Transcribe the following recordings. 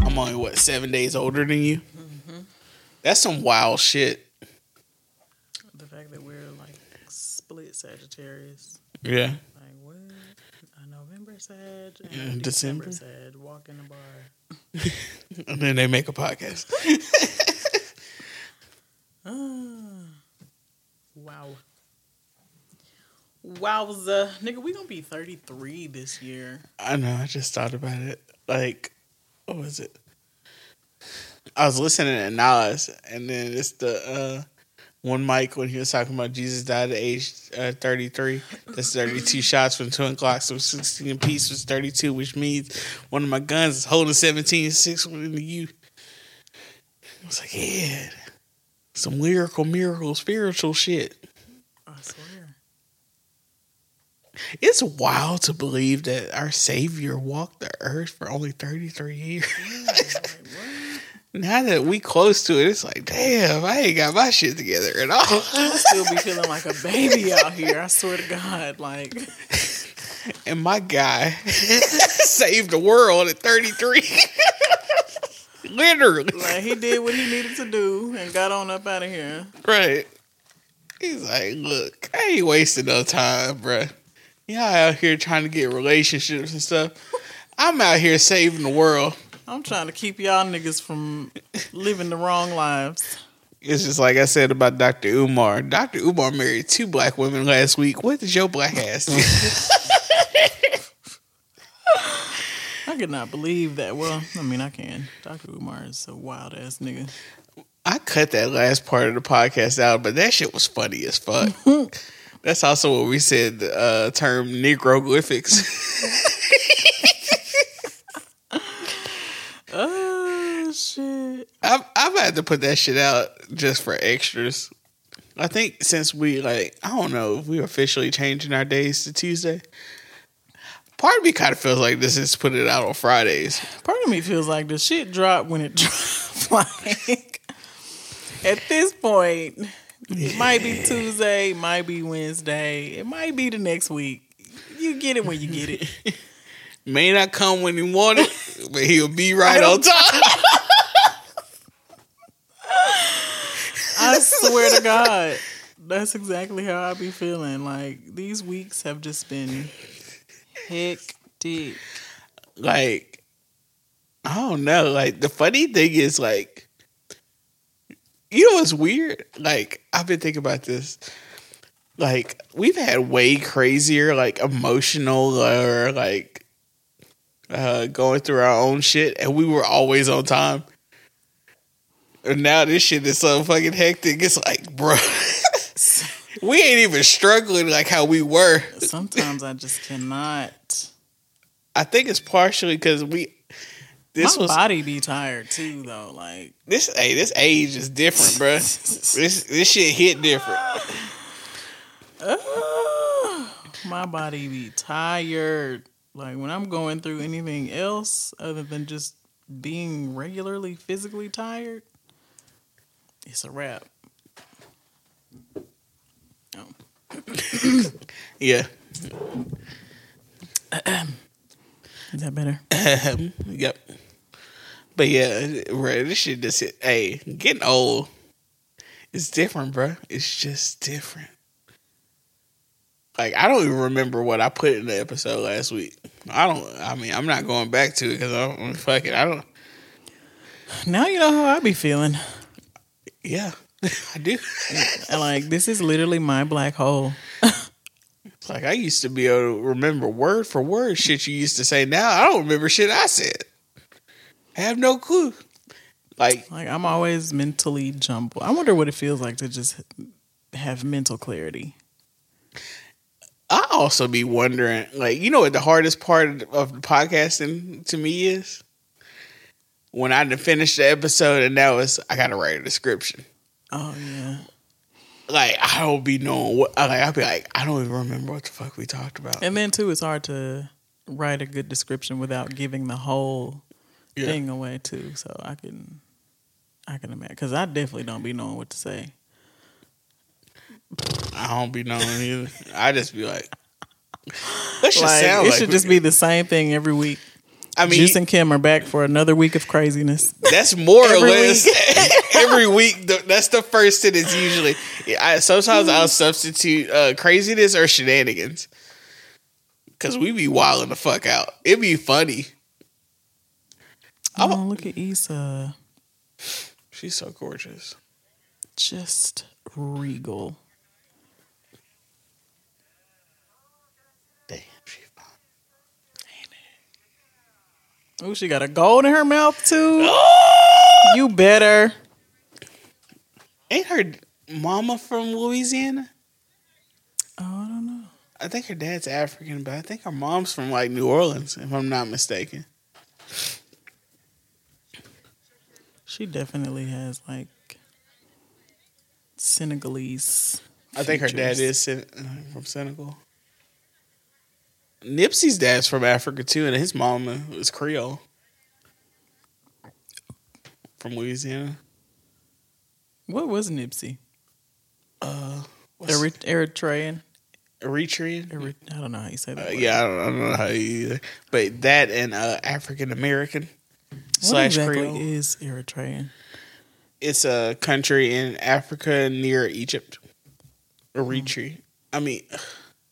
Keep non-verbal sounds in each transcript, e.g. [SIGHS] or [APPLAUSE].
I'm only what seven days older than you. Mm-hmm. That's some wild shit. The fact that we're like split Sagittarius. Yeah. Like what? A November Sag and Yeah, December, December. Sag walk in the bar. [LAUGHS] And then they make a podcast. [LAUGHS] Ah. Wow. Wowza. Nigga, we gonna be 33 this year. I know. I just thought about it. Like, what was it? I was listening to Nas, and then it's the uh, one mic when he was talking about Jesus died at age uh, 33. That's 32 shots from twin Glocks. So 16 apiece was 32, which means one of my guns is holding 17, six in the U. I was like, yeah, some lyrical, miracle, spiritual shit. I swear. It's wild to believe that our Savior walked the earth for only 33 years. Now that we close to it, it's like, damn, I ain't got my shit together at all. [LAUGHS] I still be feeling like a baby out here. I swear to God. Like, [LAUGHS] and my guy [LAUGHS] saved the world at 33. Literally. like he did what he needed to do and got on up out of here. Right. He's like, look, I ain't wasting no time, bruh. Y'all out here trying to get relationships and stuff. I'm out here saving the world. I'm trying to keep y'all niggas from living the wrong lives. It's just like I said about Dr. Umar. Dr. Umar married two black women last week. What does your black ass do? [LAUGHS] I could not believe that. Well, I mean, I can. Dr. Umar is a wild ass nigga. I cut that last part of the podcast out, but that shit was funny as fuck. [LAUGHS] That's also what we said the uh, term Negroglyphics. [LAUGHS] Oh shit! I've, I've had to put that shit out just for extras. I think since we, like, I don't know if we officially changing our days to Tuesday. Part of me kind of feels like this is put it out on Fridays. Part of me feels like the shit dropped when it [LAUGHS] dropped. like at this point, it might be Tuesday, might be Wednesday, it might be the next week. You get it when you get it. [LAUGHS] May not come when you want it, but he'll be right on time. I swear to God, that's exactly how I be feeling. Like these weeks have just been hectic. like, I don't know. Like, the funny thing is, like, you know what's weird? Like, I've been thinking about this. Like, we've had way crazier, like, emotional or, like, uh, going through our own shit, and we were always on time. And now this shit is so fucking hectic. It's like, bro, [LAUGHS] we ain't even struggling like how we were. Sometimes I just cannot. I think it's partially because we. This My was body be tired too, though. Like this. Hey, this age is different, bro. this this shit hit different. [SIGHS] My body be tired. Like when I'm going through anything else other than just being regularly physically tired, it's a wrap. Oh, [COUGHS] Yeah. [COUGHS] is that better? [COUGHS] yep. But yeah, bro, this shit just hit. Hey, getting old. It's different, bro. It's just different. Like I don't even remember what I put in the episode last week. I don't. I mean, I'm not going back to it because I'm fuck it. I don't. Now you know how I be feeling. Yeah, [LAUGHS] I do. Like this is literally my black hole. It's [LAUGHS] like I used to be able to remember word for word shit you used to say. Now I don't remember shit I said. I have no clue. Like Like I'm always mentally jumbled. I wonder what it feels like to just have mental clarity. I also be wondering, like, you know what the hardest part of of the podcasting to me is? When I finished the episode and that was I gotta write a description. Oh yeah. like I don't be knowing what. Like I'll be like, I don't even remember what the fuck we talked about. And then too, it's hard to write a good description without giving the whole Yeah. thing away too. So I can, I can imagine because I definitely don't be knowing what to say. I don't be knowing either. I just be like, that should Like, sound it like should just be the same thing every week. I mean, Juice and Kim are back for another week of craziness. That's more or [LAUGHS] less [LAUGHS] every week. That's the first sentence usually. I, sometimes I'll substitute uh, craziness or shenanigans because we be wilding the fuck out. It'd be funny. Oh, look at Issa, She's so gorgeous. just regal. Damn, she fine. Oh, she got a gold in her mouth too. [GASPS] You better. Ain't her mama from Louisiana? Oh, I don't know. I think her dad's African, but I think her mom's from like New Orleans, if I'm not mistaken. She definitely has like Senegalese. I think her dad features. is Sen- uh, from Senegal. Nipsey's dad's from Africa too, and his mama was Creole from Louisiana. What was Nipsey? Uh, Erit- Eritrean. Eritrean? Erit- I don't know how you say that. Uh, yeah, I don't, I don't know how you either, but that and uh, African American slash exactly Creole. is Eritrean? It's a country in Africa near Egypt. Eritrea. I mean,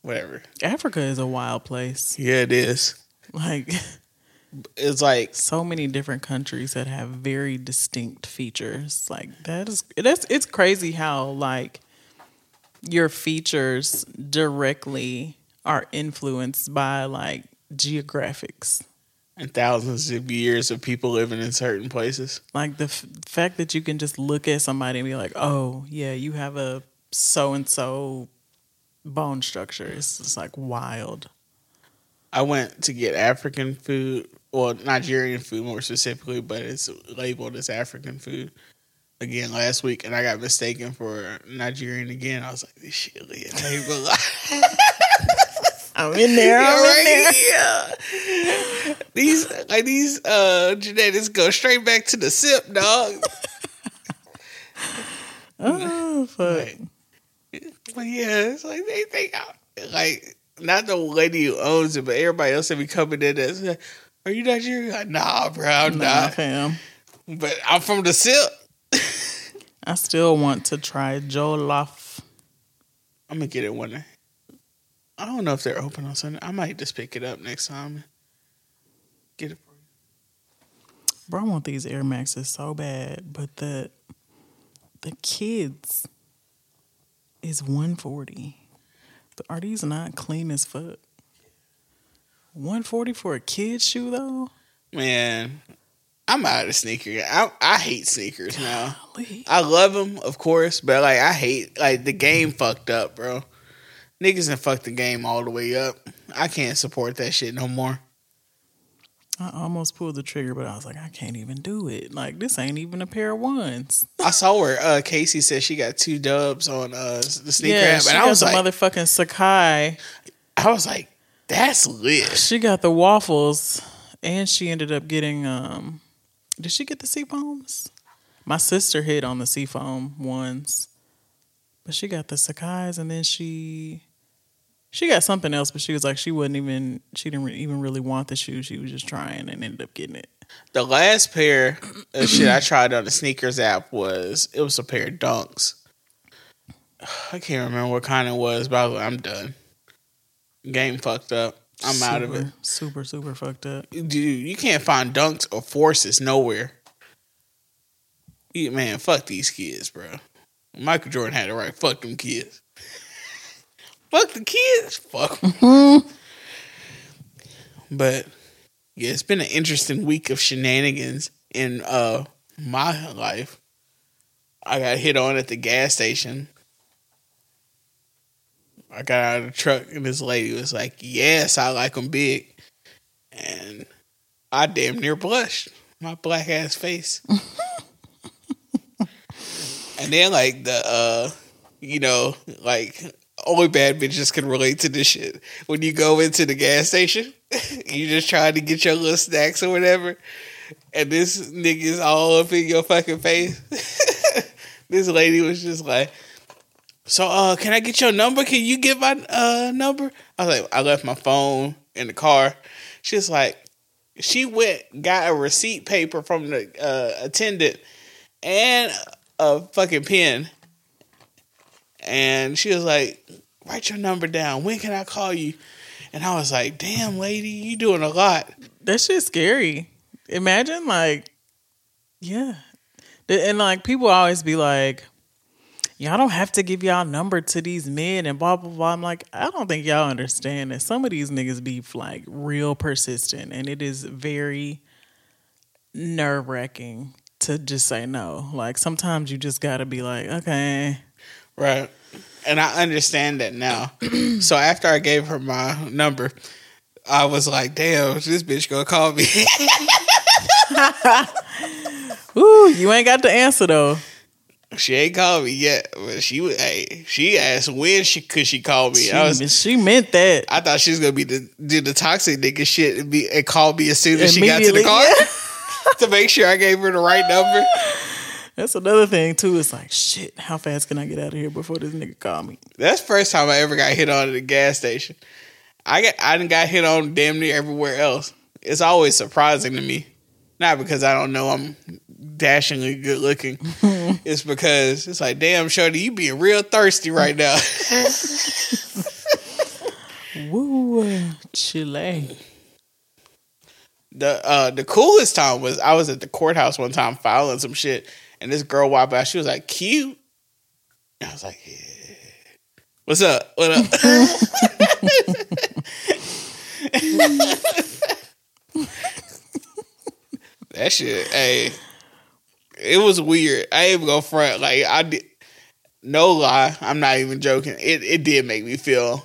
whatever. Africa is a wild place. Yeah, it is. Like It's like so many different countries that have very distinct features. Like that is that's it's crazy how like your features directly are influenced by like geographics. and thousands of years of people living in certain places. Like the f- fact that you can just look at somebody and be like, "Oh, yeah, you have a so and so bone structure." It's just like wild. I went to get African food, well, Nigerian food more specifically, but it's labeled as African food again last week, and I got mistaken for Nigerian again. I was like, this shit lit. [LAUGHS] I'm in there. I'm in there. right? Yeah. These like these uh genetics go straight back to the sip, dog. [LAUGHS] Oh, fuck. But yeah, it's like they think I, like not the lady who owns it, but everybody else that be coming in there. say, Are you Nigerian? Like, nah, bro, I'm Nah, not. fam. But I'm from the sip. I still want to try Jollof. I'm gonna get it one day. I don't know if they're open on Sunday. I might just pick it up next time. Get it for you. Bro, I want these Air Maxes so bad, but the the kids is 140. But are these not clean as fuck? 140 for a kid's shoe though? Man, I'm out of sneaker. I I hate sneakers now. Golly. I love them, of course, but like I hate like the game fucked up, bro. Niggas done fucked the game all the way up. I can't support that shit no more. I almost pulled the trigger, but I was like, I can't even do it. Like this ain't even a pair of ones. [LAUGHS] I saw where uh, Casey said she got two dubs on uh, the sneaker yeah, app, she and I got was the like, motherfucking Sacai. I was like, that's lit. She got the waffles, and she ended up getting. um Did she get the sea seafoams? My sister hit on the seafoam ones, but she got the Sacai's, and then she she got something else. But she was like, she wasn't even. She didn't even really want the shoe. She was just trying, and ended up getting it. The last pair of shit I tried on the sneakers app was it was a pair of dunks. I can't remember what kind it was, but I was like, I'm done. Game fucked up. I'm out of it. Super, super fucked up. Dude, you can't find dunks or forces nowhere. You- Man, fuck these kids, bro. Michael Jordan had it right. Fuck them kids. Fuck the kids. Fuck 'em. but yeah, it's been an interesting week of shenanigans in uh my life. I got hit on at the gas station. I got out of the truck and this lady was like, "Yes, I like them big," and I damn near blushed. My black ass face. [LAUGHS] and then like the uh you know, like only bad bitches can relate to this shit. When you go into the gas station, [LAUGHS] you just trying to get your little snacks or whatever, and this nigga's all up in your fucking face. [LAUGHS] this lady was just like, "So, uh, can I get your number? Can you get my uh number?" I was like, "I left my phone in the car." She's like, she went got a receipt paper from the uh, attendant and a fucking pen, and she was like, "Write your number down. When can I call you?" And I was like, "Damn, lady, you doing a lot." That shit's scary. Imagine like, yeah, and like people always be like, y'all don't have to give y'all number to these men and blah blah blah. I'm like, I don't think y'all understand that some of these niggas be like real persistent, and it is very nerve wracking to just say no. Like sometimes you just gotta be like, okay, right. And I understand that now. so after I gave her my number, I was like, damn, this bitch gonna call me. [LAUGHS] Ooh, you ain't got the answer though. She ain't called me yet, but she was. Hey, she asked when she could she call me. She, I was. she meant that. I thought she was gonna be the do the toxic nigga shit and be and call me as soon as she got to the car yeah. [LAUGHS] to make sure I gave her the right number. [LAUGHS] That's another thing too. It's like shit. How fast can I get out of here before this nigga call me? That's first time I ever got hit on at a gas station. I got I didn't got hit on damn near everywhere else. It's always surprising to me. Not because I don't know I'm dashingly good looking. [LAUGHS] it's because it's like, damn, Shorty, you being real thirsty right now. [LAUGHS] Woo, Chile. The uh, the coolest time was I was at the courthouse one time filing some shit, and this girl walked by. She was like, "Cute." And I was like, "Yeah." What's up? What up? [LAUGHS] that shit, hey, it was weird. I ain't even go front. Like I did, no lie, I'm not even joking. It it did make me feel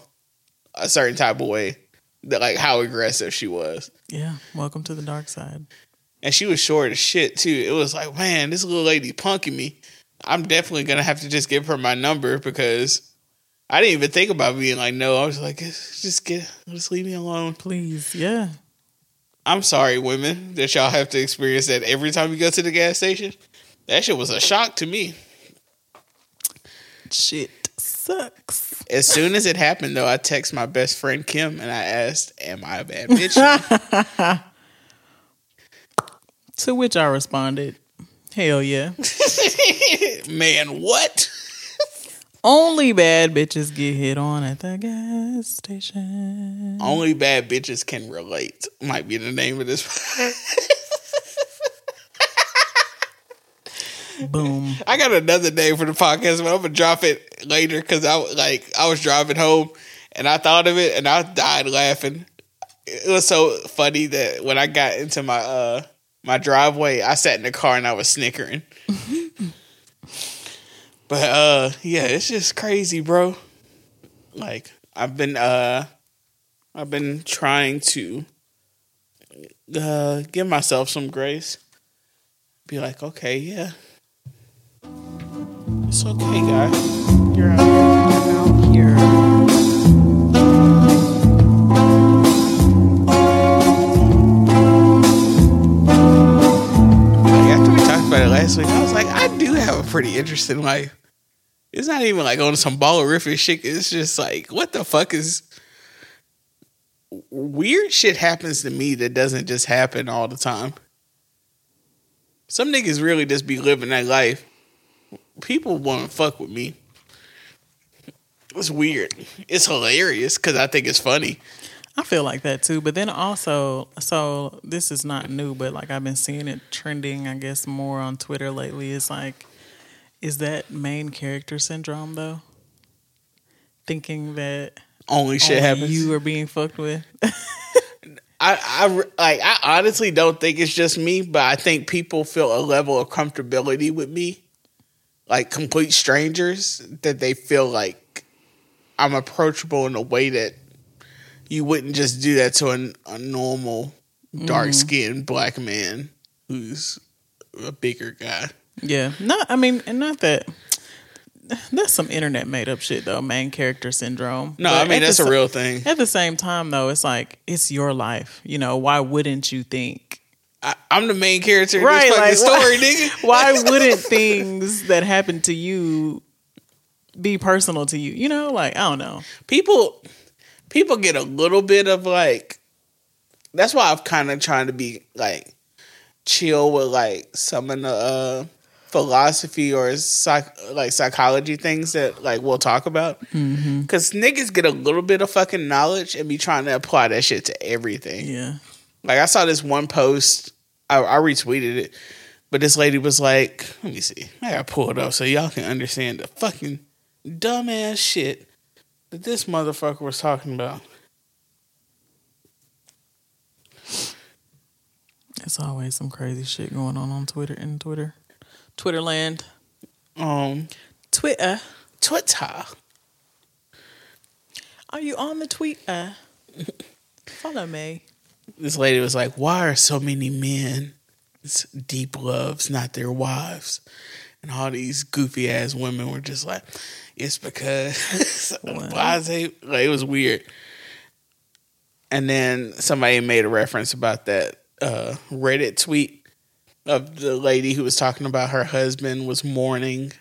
a certain type of way. That like how aggressive she was. Yeah, welcome to the dark side. And she was short as shit too. It was like, man, this little lady punking me. I'm definitely gonna have to just give her my number because I didn't even think about being like, no. I was like, just get, just leave me alone, please. Yeah. I'm sorry, women, that y'all have to experience that every time you go to the gas station. That shit was a shock to me. Shit sucks. As soon as it happened, though, I text my best friend Kim and I asked, "Am I a bad bitch?" [LAUGHS] to which I responded, "Hell yeah." [LAUGHS] Man, what? Only bad bitches get hit on at the gas station. Only bad bitches can relate. Might be the name of this. [LAUGHS] Boom. I got another name for the podcast, but I'm gonna drop it later because I like I was driving home and I thought of it and I died laughing. It was so funny that when I got into my uh my driveway, I sat in the car and I was snickering. [LAUGHS] But uh yeah, it's just crazy, bro. Like I've been uh I've been trying to uh give myself some grace. Be like, okay, yeah. It's okay, guy. You're out here. Out about it last week, I was like, I do have a pretty interesting life. It's not even like on some ballerific shit. It's just like, what the fuck is weird shit happens to me that doesn't just happen all the time. Some niggas really just be living that life. People want to fuck with me. It's weird. It's hilarious because I think it's funny. I feel like that too. But then also, so this is not new, but like I've been seeing it trending, I guess, more on Twitter lately. It's like, is that main character syndrome though? Thinking that only shit only happens. You are being fucked with. [LAUGHS] I, I like. I honestly don't think it's just me, but I think people feel a level of comfortability with me, like complete strangers, that they feel like I'm approachable in a way that you wouldn't just do that to a, a normal dark skinned mm. black man who's a bigger guy. Yeah, not. I mean, and not that. that's some internet made up shit though. Main character syndrome. No, But I mean the that's a real thing. At the same time, though, it's like it's your life. You know, why wouldn't you think? I, I'm the main character in Right, this like, story, why- nigga. [LAUGHS] Why wouldn't things that happen to you be personal to you? You know, like I don't know. people people get a little bit of like that's why I've kind of trying to be like chill with like some of the uh philosophy or psych like psychology things that like we'll talk about. Because niggas get a little bit of fucking knowledge and be trying to apply that shit to everything. Yeah, like I saw this one post, I, I retweeted it, but this lady was like, "Let me see, I gotta pull it up so y'all can understand the fucking dumbass shit that this motherfucker was talking about." it's always some crazy shit going on on Twitter in Twitter, Twitter land, Um, Twitter. Twitter. Are you on the Twitter? Follow me. This lady was like, "Why are so many men deep loves not their wives?" And all these goofy ass women were just like, "It's because why is they like?" It was weird. And then somebody made a reference about that uh, Reddit tweet of the lady who was talking about her husband was mourning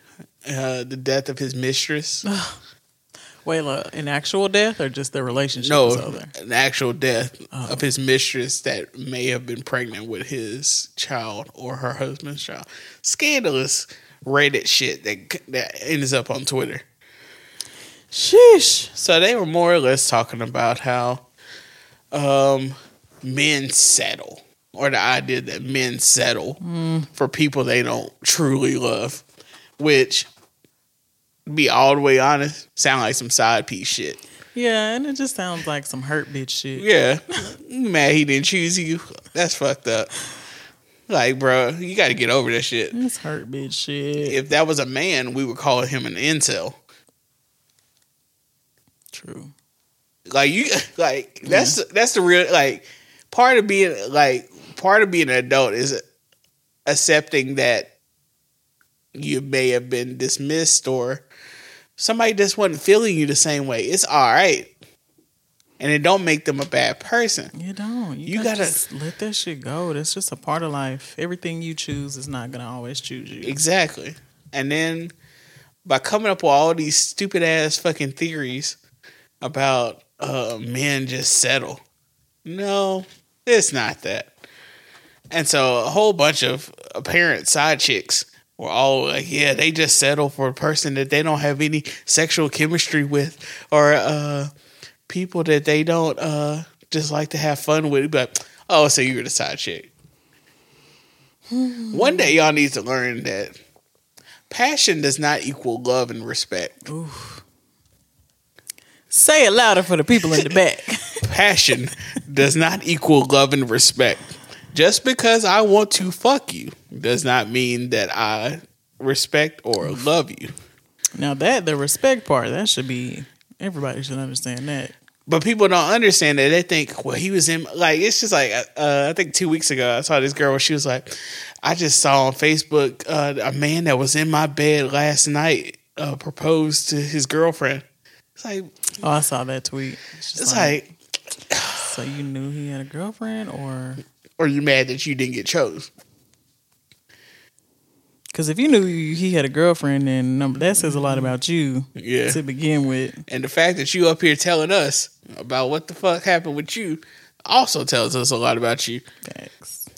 uh, the death of his mistress. [SIGHS] Wait, look, an actual death or just the relationship no, was over? an actual death of his mistress that may have been pregnant with his child or her husband's child. Scandalous Reddit shit that that ends up on Twitter. Sheesh. So they were more or less talking about how um, men settle, or the idea that men settle for people they don't truly love, which, be all the way honest, sound like some side piece shit. Yeah, and it just sounds like some hurt bitch shit. Yeah, [LAUGHS] mad he didn't choose you. That's fucked up. Like, bro, you got to get over that shit. It's hurt bitch shit. If that was a man, we would call him an incel. True. Like you, [LAUGHS] like that's that's the real like part of being like part of being an adult is accepting that you may have been dismissed or somebody just wasn't feeling you the same way. It's all right, and it don't make them a bad person. You don't. You, You gotta, gotta- just let that shit go. That's just a part of life. Everything you choose is not gonna always choose you. Exactly. And then by coming up with all these stupid ass fucking theories about uh, men just settle. No, it's not that. And so a whole bunch of apparent side chicks were all like, yeah, they just settle for a person that they don't have any sexual chemistry with or uh, people that they don't uh, just like to have fun with. But, oh, so you're the side chick. One day y'all need to learn that passion does not equal love and respect. Say it louder for the people in the back. [LAUGHS] [LAUGHS] Passion does not equal love and respect. Just because I want to fuck you does not mean that I respect or love you. now that the respect part, that should be everybody should understand that. But people don't understand that. They think, well, he was in, like, it's just like, uh, I think two weeks ago, I saw this girl, where she was like, I just saw on Facebook uh, a man that was in my bed last night uh, proposed to his girlfriend. It's like, Oh, I saw that tweet. It's, it's like, like, so you knew he had a girlfriend, or are you mad that you didn't get chose? Because if you knew he had a girlfriend, then number that says a lot about you Yeah. to begin with. And the fact that you up here telling us about what the fuck happened with you also tells us a lot about you. Thanks.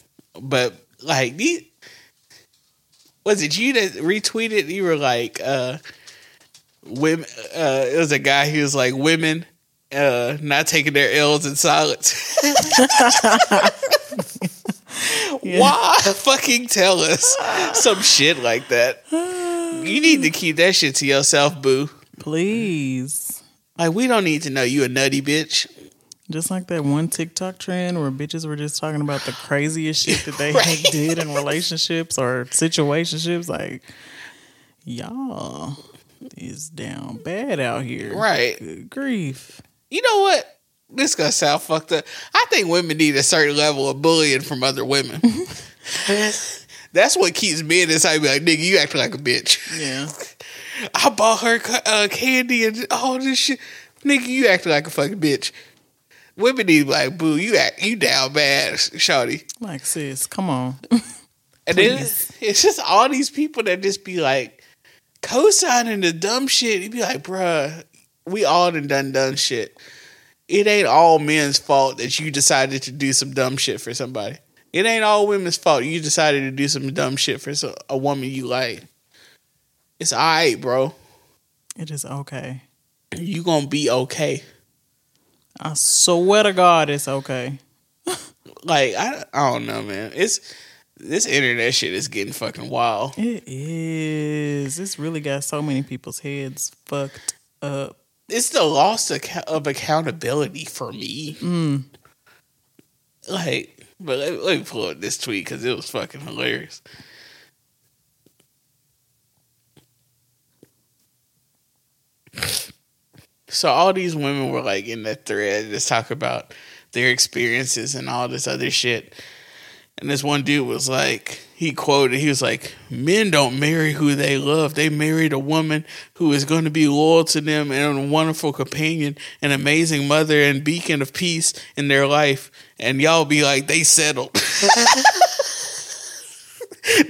But like these was it you that retweeted? You were like, uh women uh it was a guy who was like women uh not taking their L's in silence. [LAUGHS] [LAUGHS] Why [LAUGHS] fucking tell us some shit like that? You need to keep that shit to yourself, boo. Please. Like we don't need to know you a nutty bitch. Just like that one TikTok trend where bitches were just talking about the craziest shit that they [LAUGHS] Right. did in relationships or situationships. Like, y'all is down bad out here. Right. Good grief. You know what? This gonna sound fucked up. I think women need a certain level of bullying from other women. [LAUGHS] That's what keeps me in this. I be like, nigga, you acting like a bitch. Yeah. I bought her uh, candy and all this shit. Nigga, you acting like a fucking bitch. Women need like, boo, you act, you down bad, shawty. Like, sis, come on. [LAUGHS] And then it's just all these people that just be like co-signing the dumb shit. You be like, bruh, we all done done done shit. It ain't all men's fault that you decided to do some dumb shit for somebody. It ain't all women's fault you decided to do some dumb shit for some, a woman you like. It's alright, bro. It is okay. You gonna be okay. I swear to God, it's okay. [LAUGHS] Like I, I don't know, man. It's this internet shit is getting fucking wild. It is. It's really got so many people's heads fucked up. It's the loss of, of accountability for me. Mm. Like, but let, let me pull up this tweet because it was fucking hilarious. So all these women were like in that thread just talk about their experiences and all this other shit. And this one dude was like, he quoted, he was like, Men don't marry who they love. They married a woman who is going to be loyal to them and a wonderful companion, an amazing mother and beacon of peace in their life. And y'all be like, they settled. [LAUGHS]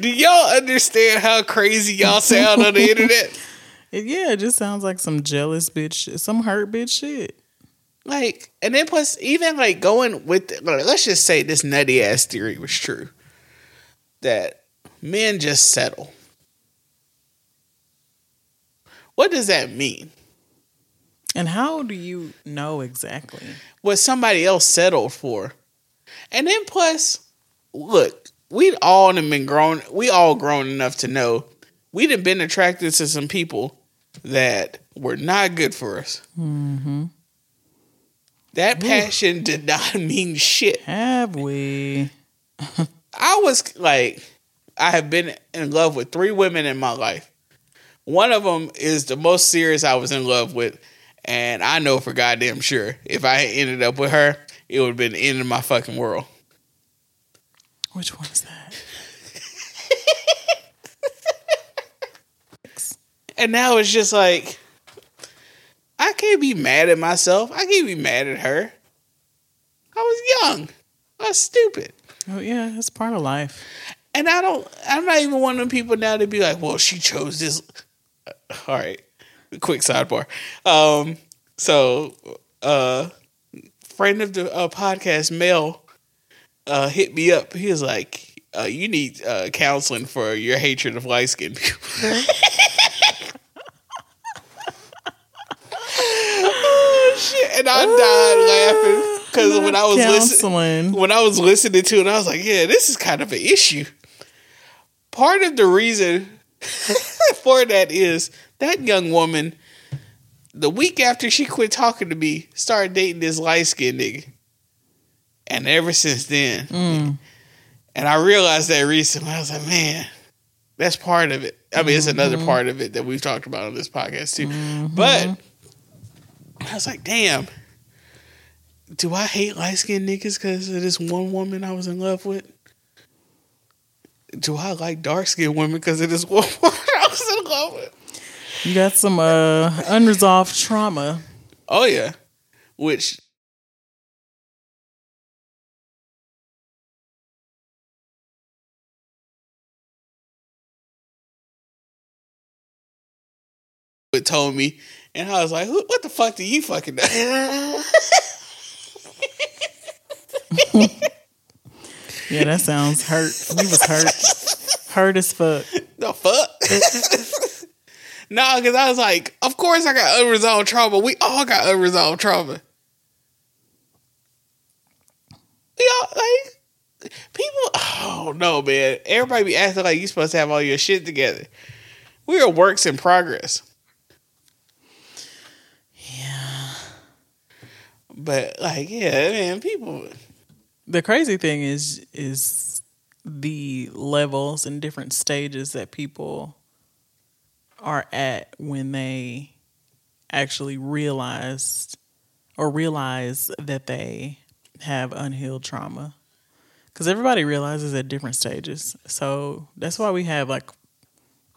Do y'all understand how crazy y'all sound on the internet? [LAUGHS] Yeah, it just sounds like some jealous bitch, some hurt bitch shit. Like, and then plus, even like going with, let's just say this nutty ass theory was true that men just settle. What does that mean? And how do you know exactly what somebody else settled for? And then plus, look, we all have been grown. We all grown enough to know we'd have been attracted to some people that were not good for us. Mm-hmm. That passion did not [LAUGHS] mean shit. Have we? [LAUGHS] I was like, I have been in love with three women in my life. One of them is the most serious I was in love with, and I know for goddamn sure if I ended up with her, it would have been the end of my fucking world. Which one is that? and now it's just like I can't be mad at myself. I can't be mad at her. I was young. I was stupid. Oh yeah, it's part of life. And I don't. I'm not even one of people now to be like, "Well, she chose this." All right, quick sidebar. Um, so, uh, friend of the uh, podcast, Mel, uh, hit me up. He was like, uh, "You need uh, counseling for your hatred of light skinned people." [LAUGHS] oh shit! And I died laughing because when I was listening, when I was listening to it, I was like, "Yeah, this is kind of an issue." Part of the reason [LAUGHS] for that is that young woman, the week after she quit talking to me, started dating this light skinned nigga. And ever since then, Mm. and I realized that recently, I was like, man, that's part of it. I mean, it's another Mm-hmm. part of it that we've talked about on this podcast too. But I was like, damn, do I hate light skinned niggas because of this one woman I was in love with? Do I like dark skinned women because of this [LAUGHS] one woman I was in love with? You got some uh, unresolved trauma. Oh yeah, which it told me, and I was like, "What the fuck do you fucking know?" [LAUGHS] [LAUGHS] Yeah, that sounds hurt. He was hurt. Hurt as fuck. the fuck? [LAUGHS] no, because I was like, of course I got unresolved trauma. We all got unresolved trauma. We all like people. Oh no, man! Everybody be acting like you supposed to have all your shit together. We are works in progress. But like, yeah, man, people. The crazy thing is is the levels and different stages that people are at when they actually realized or realize that they have unhealed trauma. Cuz everybody realizes at different stages. So that's why we have like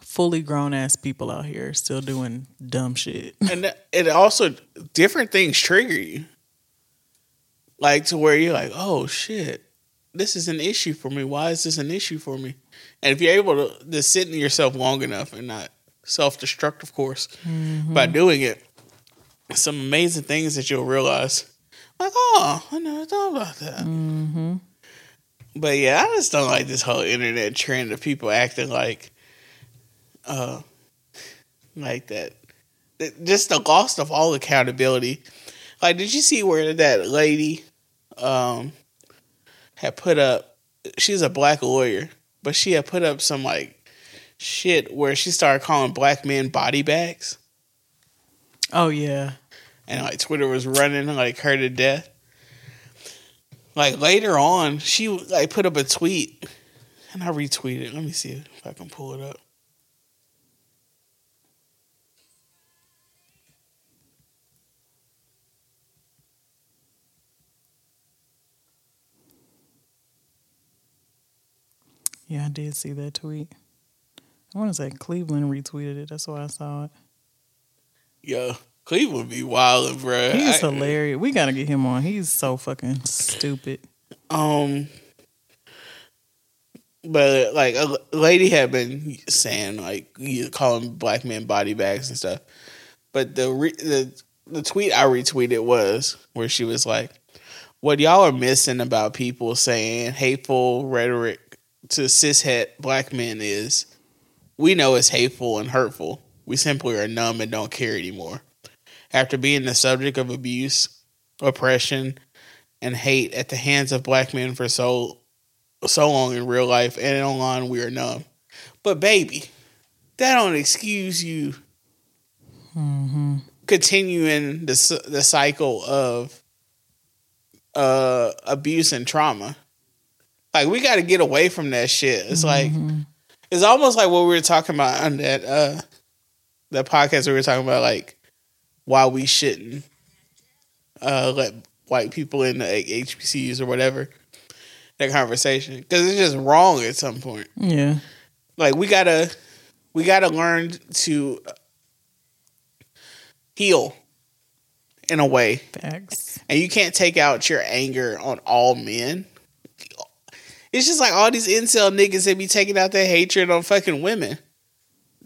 fully grown ass people out here still doing dumb shit. and it also different things trigger you like to where you're like oh shit. This is an issue for me. Why is this an issue for me? And if you're able to, to sit in yourself long enough and not self-destruct of course by doing it some amazing things that you'll realize like oh i never thought about that. But yeah i just don't like this whole internet trend of people acting like uh like that. Just the loss of all accountability. Like, did you see where that lady um had put up? She's a black lawyer, but she had put up some like shit where she started calling black men body bags, Oh yeah. and like Twitter was running like her to death. Like later on, she like put up a tweet, and I retweeted. Let me see if I can pull it up. Yeah, I did see that tweet. I want to say Cleveland retweeted it. That's why I saw it. Yeah, Cleveland be wild, bro. He's hilarious. We gotta get him on. He's so fucking stupid. Um, but like a lady had been saying like you calling black men body bags and stuff. But the re- the the tweet I retweeted was where she was like, "What y'all are missing about people saying hateful rhetoric to cishet black men is, we know it's hateful and hurtful. We simply are numb and don't care anymore. After being the subject of abuse, oppression, and hate at the hands of black men for so so long in real life and online we are numb. But baby, that don't excuse you continuing the the cycle of uh abuse and trauma. Like we got to get away from that shit. It's like it's almost like what we were talking about on that uh that podcast we were talking about like why we shouldn't uh let white people in the HBCUs or whatever that conversation because it's just wrong at some point. Yeah. Like we gotta we gotta learn to heal in a way, Facts. and you can't take out your anger on all men. It's just like all these incel niggas that be taking out their hatred on fucking women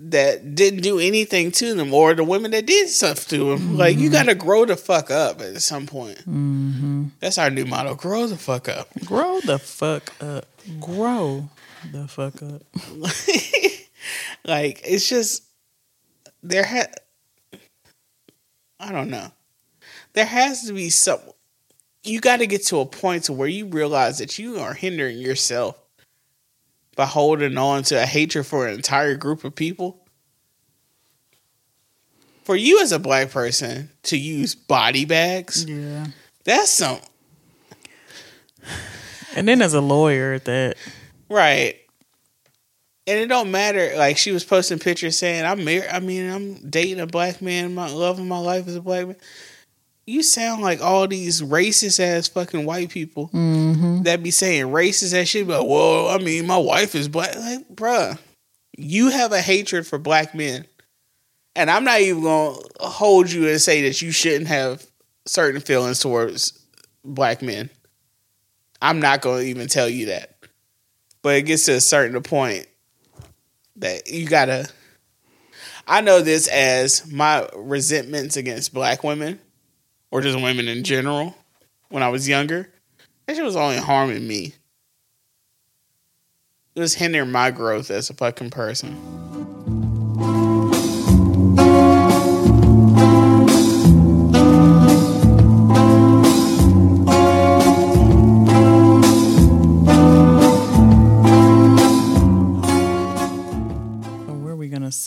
that didn't do anything to them, or the women that did stuff to them. Like you mm-hmm. gotta grow the fuck up at some point. Mm-hmm. That's our new motto: grow the fuck up. Grow the fuck up. Grow the fuck up. [LAUGHS] like it's just there had I don't know. There has to be some you got to get to a point to where you realize that you are hindering yourself by holding on to a hatred for an entire group of people. For you as a black person to use body bags, Yeah. that's some And then as a lawyer that Right. And it don't matter. Like she was posting pictures saying, "I'm married. I mean, I'm dating a black man. My love of my life is a black man." You sound like all these racist ass fucking white people mm-hmm. that be saying racist ass shit. But well, I mean, my wife is black. Like, bruh, you have a hatred for black men, and I'm not even gonna hold you and say that you shouldn't have certain feelings towards black men. I'm not gonna even tell you that but it gets to a certain point that you gotta i know this as my resentments against black women or just women in general when i was younger that shit was only harming me it was hindering my growth as a fucking person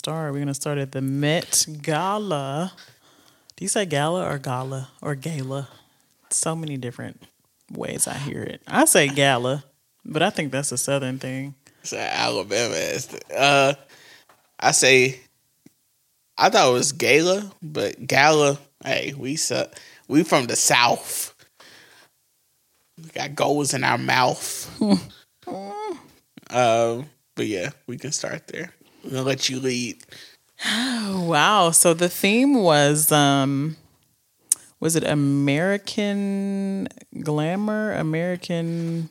start? We're gonna start at the Met Gala. Do you say gala or gala or gala? So many different ways I hear it. I say gala, but I think that's a southern thing. it's an alabama ass thing. uh i say i thought it was gala but gala hey we su- we from the south we got goals in our mouth [LAUGHS] um but yeah we can start there I'm gonna let you lead. Wow. So the theme was um was it American glamour, American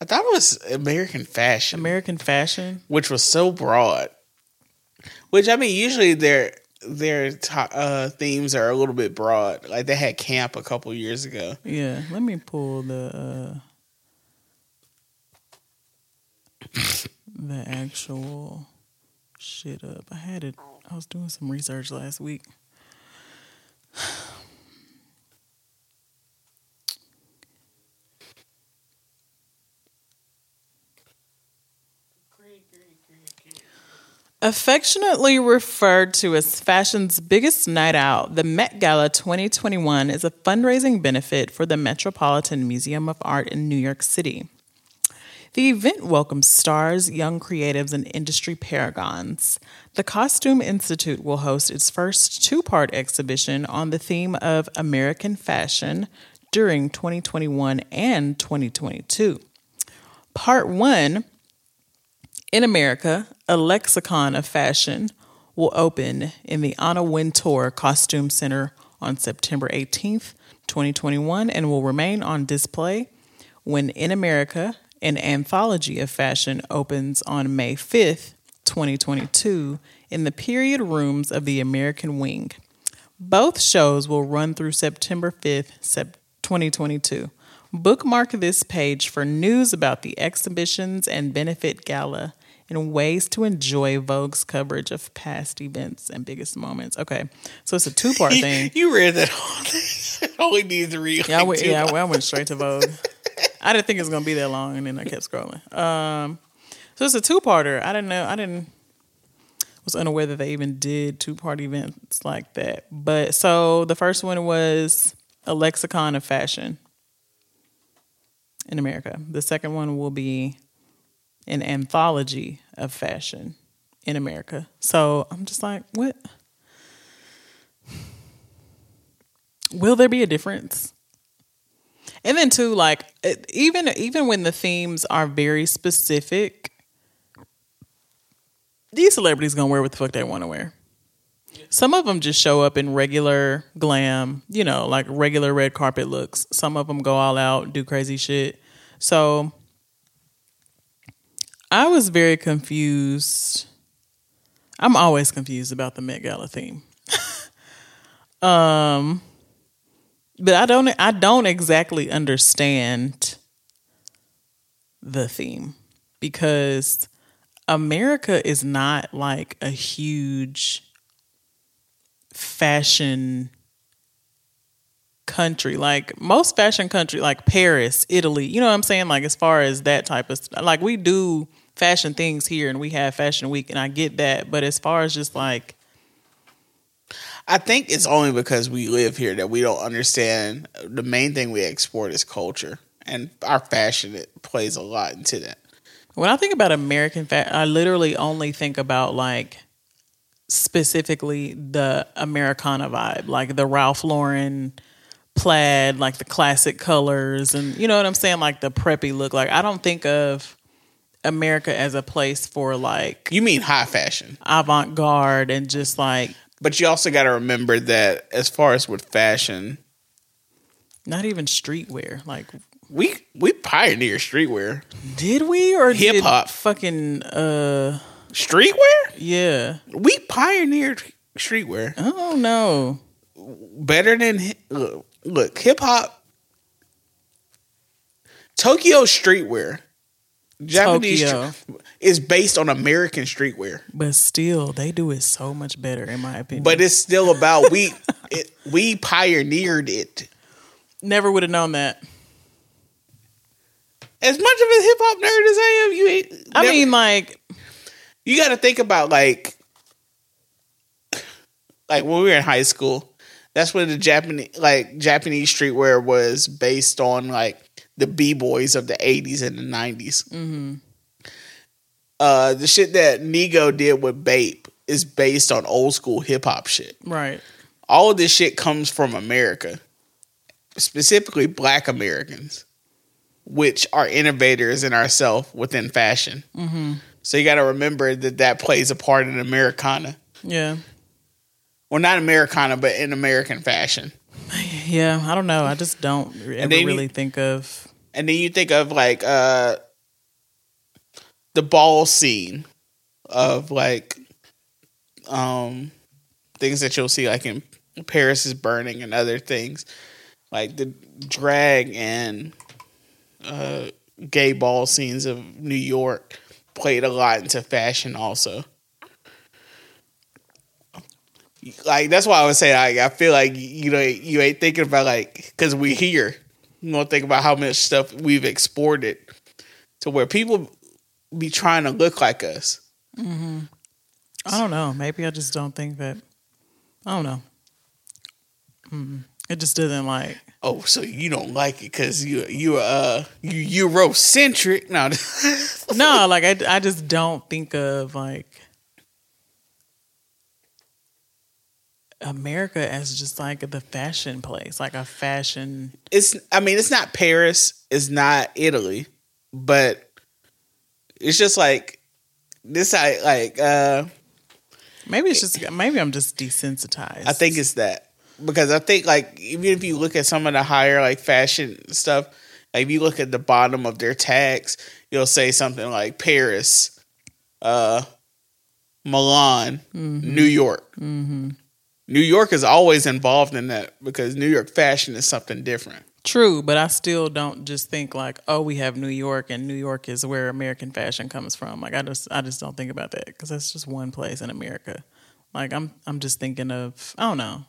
I thought it was American fashion, American fashion? which was so broad. Which I mean, usually their their uh, themes are a little bit broad. Like they had camp a couple years ago. Yeah. Let me pull the uh [LAUGHS] the actual shit up. I had it I was doing some research last week. Affectionately referred to as fashion's biggest night out, the Met Gala 2021 is a fundraising benefit for the Metropolitan Museum of Art in New York City. The event welcomes stars, young creatives, and industry paragons. The Costume Institute will host its first two part exhibition on the theme of American fashion during 2021 and 2022. Part one in America, a lexicon of fashion will open in the Anna Wintour Costume Center on September 18th, 2021, and will remain on display when In America, an anthology of fashion, opens on May 5th, 2022, in the period rooms of the American Wing. Both shows will run through September 5th, 2022. Bookmark this page for news about the exhibitions and benefit gala and ways to enjoy Vogue's coverage of past events and biggest moments. Okay, so it's a two part [LAUGHS] thing. You read that whole thing. [LAUGHS] Only need to read. Yeah, I went, yeah, I went straight to Vogue. [LAUGHS] I didn't think it was gonna be that long, and then I kept scrolling. Um, so it's a two parter. I didn't know. I didn't was unaware that they even did two part events like that. But so the first one was a lexicon of fashion in America. The second one will be an anthology of fashion in America. So I'm just like, what? Will there be a difference? And then too, like even even when the themes are very specific, these celebrities gonna wear what the fuck they want to wear. Some of them just show up in regular glam, you know, like regular red carpet looks. Some of them go all out, do crazy shit. So I was very confused. I'm always confused about the Met Gala theme. [LAUGHS] um but I don't I don't exactly understand the theme because America is not like a huge fashion country. Like most fashion country like Paris, Italy, you know what I'm saying? Like as far as that type of like we do fashion things here and we have fashion week and I get that but as far as just like I think it's only because we live here that we don't understand. The main thing we export is culture, and our fashion it plays a lot into that. When I think about American fashion, I literally only think about like specifically the Americana vibe, like the Ralph Lauren plaid, like the classic colors, and you know what I'm saying, like the preppy look. Like I don't think of America as a place for like You mean high fashion, avant garde and just like but you also got to remember that as far as with fashion, not even streetwear. Like, we we pioneered streetwear. did we or Hip-hop. Fucking uh, Streetwear? yeah. We pioneered streetwear Oh don't better than look, look hip hop. Tokyo streetwear, Japanese Tokyo. Is based on American streetwear. But still, they do it so much better, in my opinion. but it's still about we it, we pioneered it. never would have known that. As much of a hip hop nerd as I am, you ain't. I never- mean, like, you got to think about like, like when we were in high school. That's when the Japanese like Japanese streetwear was based on like the b boys of the eighties and the 90s Mm-hmm. Uh, the shit that Nigo did with Bape is based on old school hip hop shit. right. all of this shit comes from America, specifically Black Americans, which are innovators in ourselves within fashion. So you got to remember that that plays a part in Americana. Yeah. Well, not Americana, but in American fashion. [LAUGHS] Yeah, I don't know. I just don't ever then you- really think of And then you think of like uh the ball scene of like um things that you'll see like in Paris is burning and other things. Like the drag and uh gay ball scenes of New York played a lot into fashion also. Like that's why I would say like, I feel like you know you ain't thinking about like because we here you don't think about how much stuff we've exported to where people be trying to look like us. I don't know. Maybe I just don't think that I don't know. Mm. It just doesn't like Oh, so you don't like it because you you uh you Eurocentric? No, [LAUGHS] No, like I, I just don't think of like America as just like the fashion place, like a fashion it's. I mean, it's not Paris. It's not Italy, but it's just like this. I like. uh Maybe it's just maybe I'm just desensitized. I think it's that because I think like even if you look at some of the higher like fashion stuff, like if you look at the bottom of their tags, you'll say something like Paris, uh, Milan, New York. New York is always involved in that because New York fashion is something different. True, but I still don't just think like, oh, we have New York and New York is where American fashion comes from. Like I just I just don't think about that because that's just one place in America. Like I'm I'm just thinking of I don't know.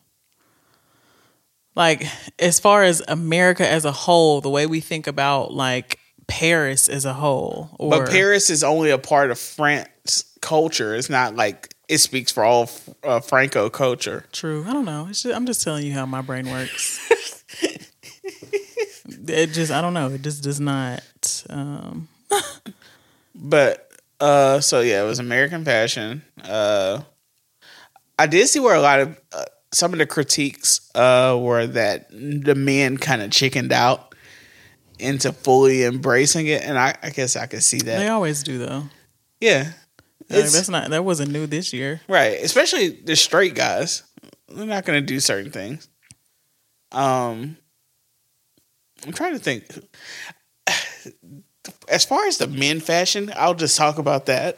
Like as far as America as a whole, the way we think about like Paris as a whole, or But Paris is only a part of France culture. It's not like it speaks for all uh, Franco culture. True. I don't know. It's just, I'm just telling you how my brain works. [LAUGHS] it just I don't know. It just does not. Um, [LAUGHS] But uh, so yeah, it was American Fashion. Uh, I did see where a lot of uh, some of the critiques uh were that the men kind of chickened out into fully embracing it, and I, I guess I could see that. they always do though. yeah, Like, that's not that wasn't new this year. right. Especially the straight guys, they're not going to do certain things. Um, I'm trying to think. As far as the men fashion, I'll just talk about that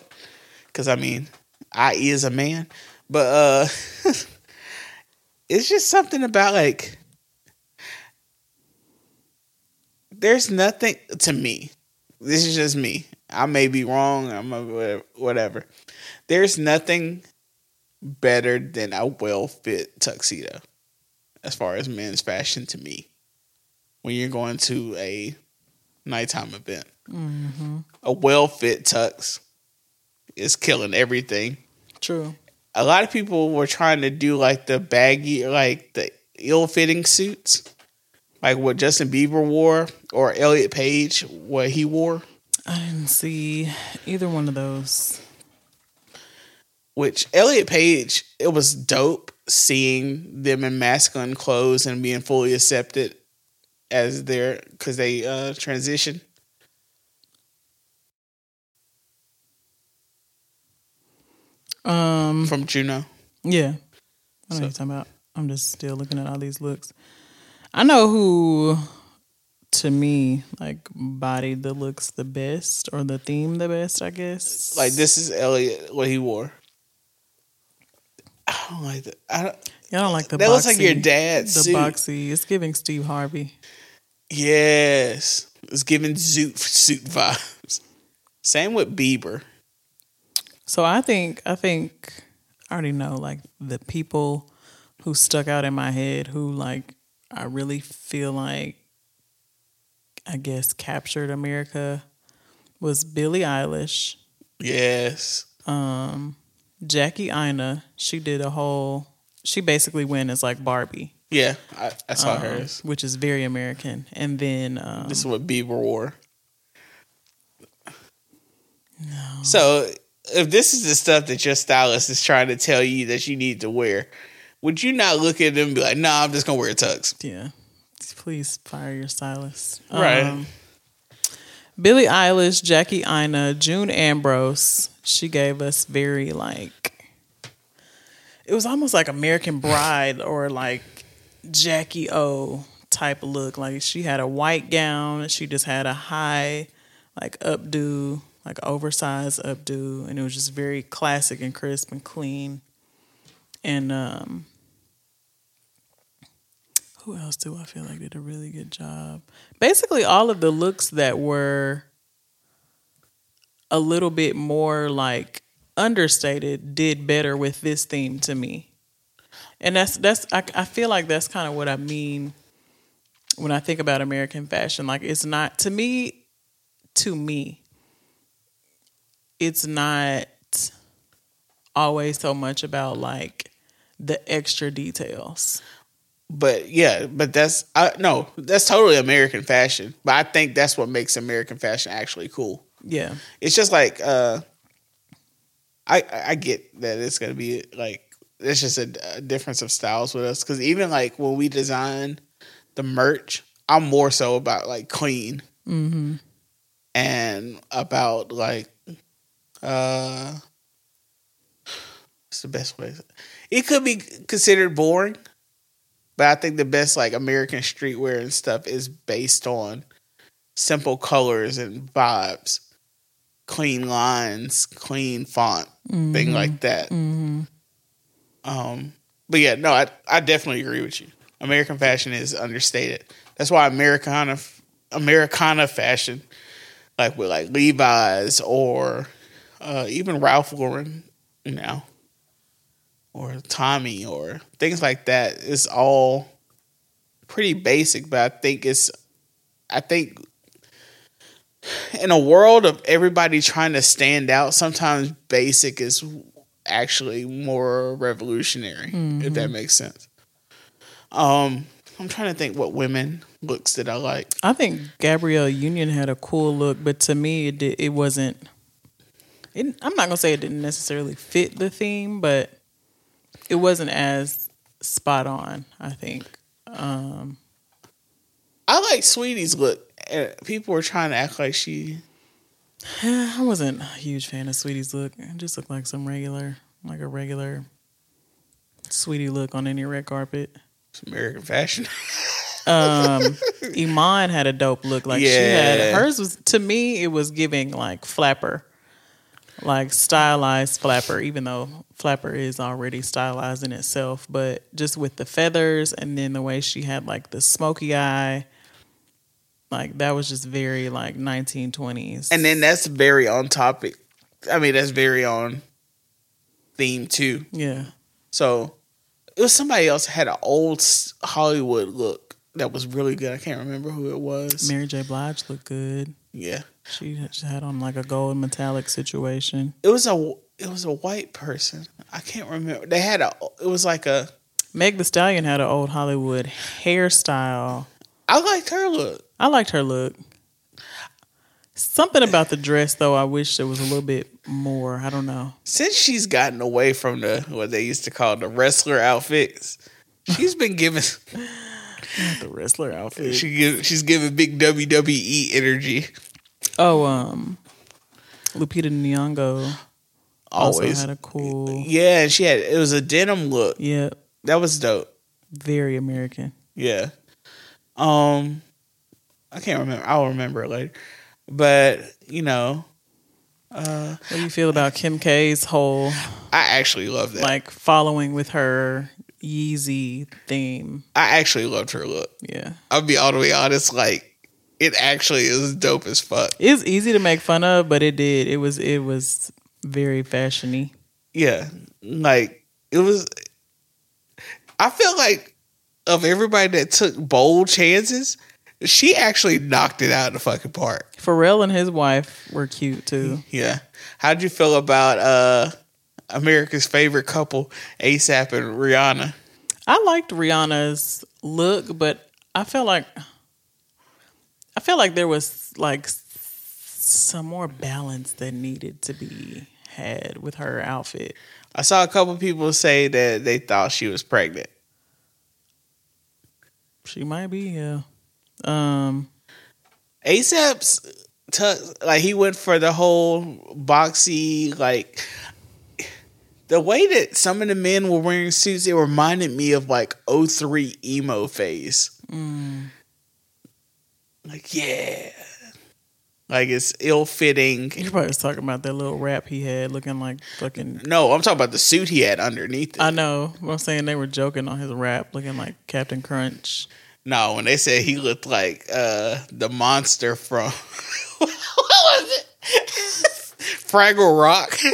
because I mean, I is a man, but uh, [LAUGHS] it's just something about like there's nothing to me. This is just me. I may be wrong. I'm a, whatever. There's nothing better than a well fit tuxedo as far as men's fashion to me when you're going to a nighttime event. Mm-hmm. A well fit tux is killing everything. True. A lot of people were trying to do like the baggy, like the ill fitting suits, like what Justin Bieber wore or Elliot Page, what he wore. I didn't see either one of those. which Elliot Page, it was dope seeing them in masculine clothes and being fully accepted as their because they uh transition. Um. from Juno. Yeah. I know what So- you're talking about. I'm just still looking at all these looks. I know who, to me, like bodied the looks the best or the theme the best. I guess. Like this is Elliot what he wore. I don't like that. I don't, Y'all don't like the. that boxy, looks like your dad's The suit. boxy. It's giving Steve Harvey. Yes, it's giving zoot suit vibes. Same with Bieber. So I think I think I already know like the people who stuck out in my head who like I really feel like I guess captured America was Billie Eilish, Yes, um, Jackie Aina. She did a whole. She basically went as like Barbie, yeah, I, I saw um, hers. which is very American. And then um, This is what Bieber wore. So, if this is the stuff that your stylist is trying to tell you that you need to wear, would you not look at them and be like, "Nah, I'm just gonna wear a tux"? yeah, please fire your stylist, Right. Um, Billie Eilish, Jackie Aina, June Ambrose. She gave us very like it was almost like American Bride or like Jackie O type look. Like she had a white gown, she just had a high like updo, like oversized updo, and it was just very classic and crisp and clean. And um who else do I feel like did a really good job? Basically, all of the looks that were a little bit more like understated did better with this theme to me. And that's that's I, I feel like that's kind of what I mean when I think about American fashion. Like it's not to me to me it's not always so much about like the extra details but yeah, but that's I no, that's totally American fashion. But I think that's what makes American fashion actually cool. Yeah. It's just like uh I I get that it's gonna be like it's just a, a difference of styles with us because even like when we design the merch, I'm more so about like clean Mm-hmm. and about like uh what's the best way? It could be considered boring, but I think the best like American streetwear and stuff is based on simple colors and vibes, clean lines, clean font, thing like that. Mm-hmm. Um, but yeah, no, I I definitely agree with you. American fashion is understated. That's why Americana Americana fashion, like with like Levi's or uh, even Ralph Lauren, you know, or Tommy or things like that, is all pretty basic. But I think it's, I think. In a world of everybody trying to stand out, sometimes basic is actually more revolutionary, if that makes sense. Um, I'm trying to think what women looks that I like. I think Gabrielle Union had a cool look, but to me, it did, it wasn't. It, I'm not gonna say it didn't necessarily fit the theme, but it wasn't as spot on. I think. Um, I like Saweetie's look. People were trying to act like she. [SIGHS] I wasn't a huge fan of Saweetie's look. It just looked like some regular, like a regular Sweetie look on any red carpet. It's American fashion. [LAUGHS] Um, Iman had a dope look. Like she had hers was to me, it was giving like flapper, like stylized flapper. Even though flapper is already stylized in itself, but just with the feathers and then the way she had like the smoky eye, like that was just very like 1920s. and then that's very on topic. I mean, that's very on theme too. yeah, So it was somebody else had an old Hollywood look that was really good. I can't remember who it was. Mary J. Blige looked good. Yeah, She had- on like a gold metallic situation. it was a it was a white person. I can't remember. They had a. It was like a. Meg The Stallion had an old Hollywood hairstyle. I liked her look. I liked her look. Something about the dress, though, I wish there was a little bit more. I don't know. Since she's gotten away from the what they used to call the wrestler outfits, she's been giving. The wrestler outfit. she give, she's giving big WWE energy. oh, um, Lupita Nyong'o also Always. had a cool. Yeah, she had it was a denim look. Yeah, That was dope. very American. Yeah. Um I can't remember. I'll remember it later. But, you know, uh, What do you feel about Kim K's whole I actually love that. like following with her Yeezy theme? I actually loved her look. Yeah, I'll be all the way honest, like it actually is dope as fuck. it's easy to make fun of, but it did. It was it was very fashiony. Yeah. Like it was I feel like of everybody that took bold chances, she actually knocked it out of the fucking park. Pharrell and his wife were cute too. Yeah. How'd you feel about uh America's favorite couple, ASAP and Rihanna? I liked Rihanna's look, but I felt like I felt like there was like some more balance that needed to be had with her outfit. I saw a couple people say that they thought she was pregnant. She might be, yeah. Um, ASAP's tux, like he went for the whole boxy, like the way that some of the men were wearing suits. It reminded me of like 03 emo phase. Like yeah, like it's ill fitting. You probably was talking about that little rap he had, looking like fucking. No, I'm talking about the suit he had underneath it. I know. I'm saying they were joking on his rap, looking like Captain Crunch. No, when they said he looked like uh the monster from [LAUGHS] what was it? Fraggle Rock. [LAUGHS]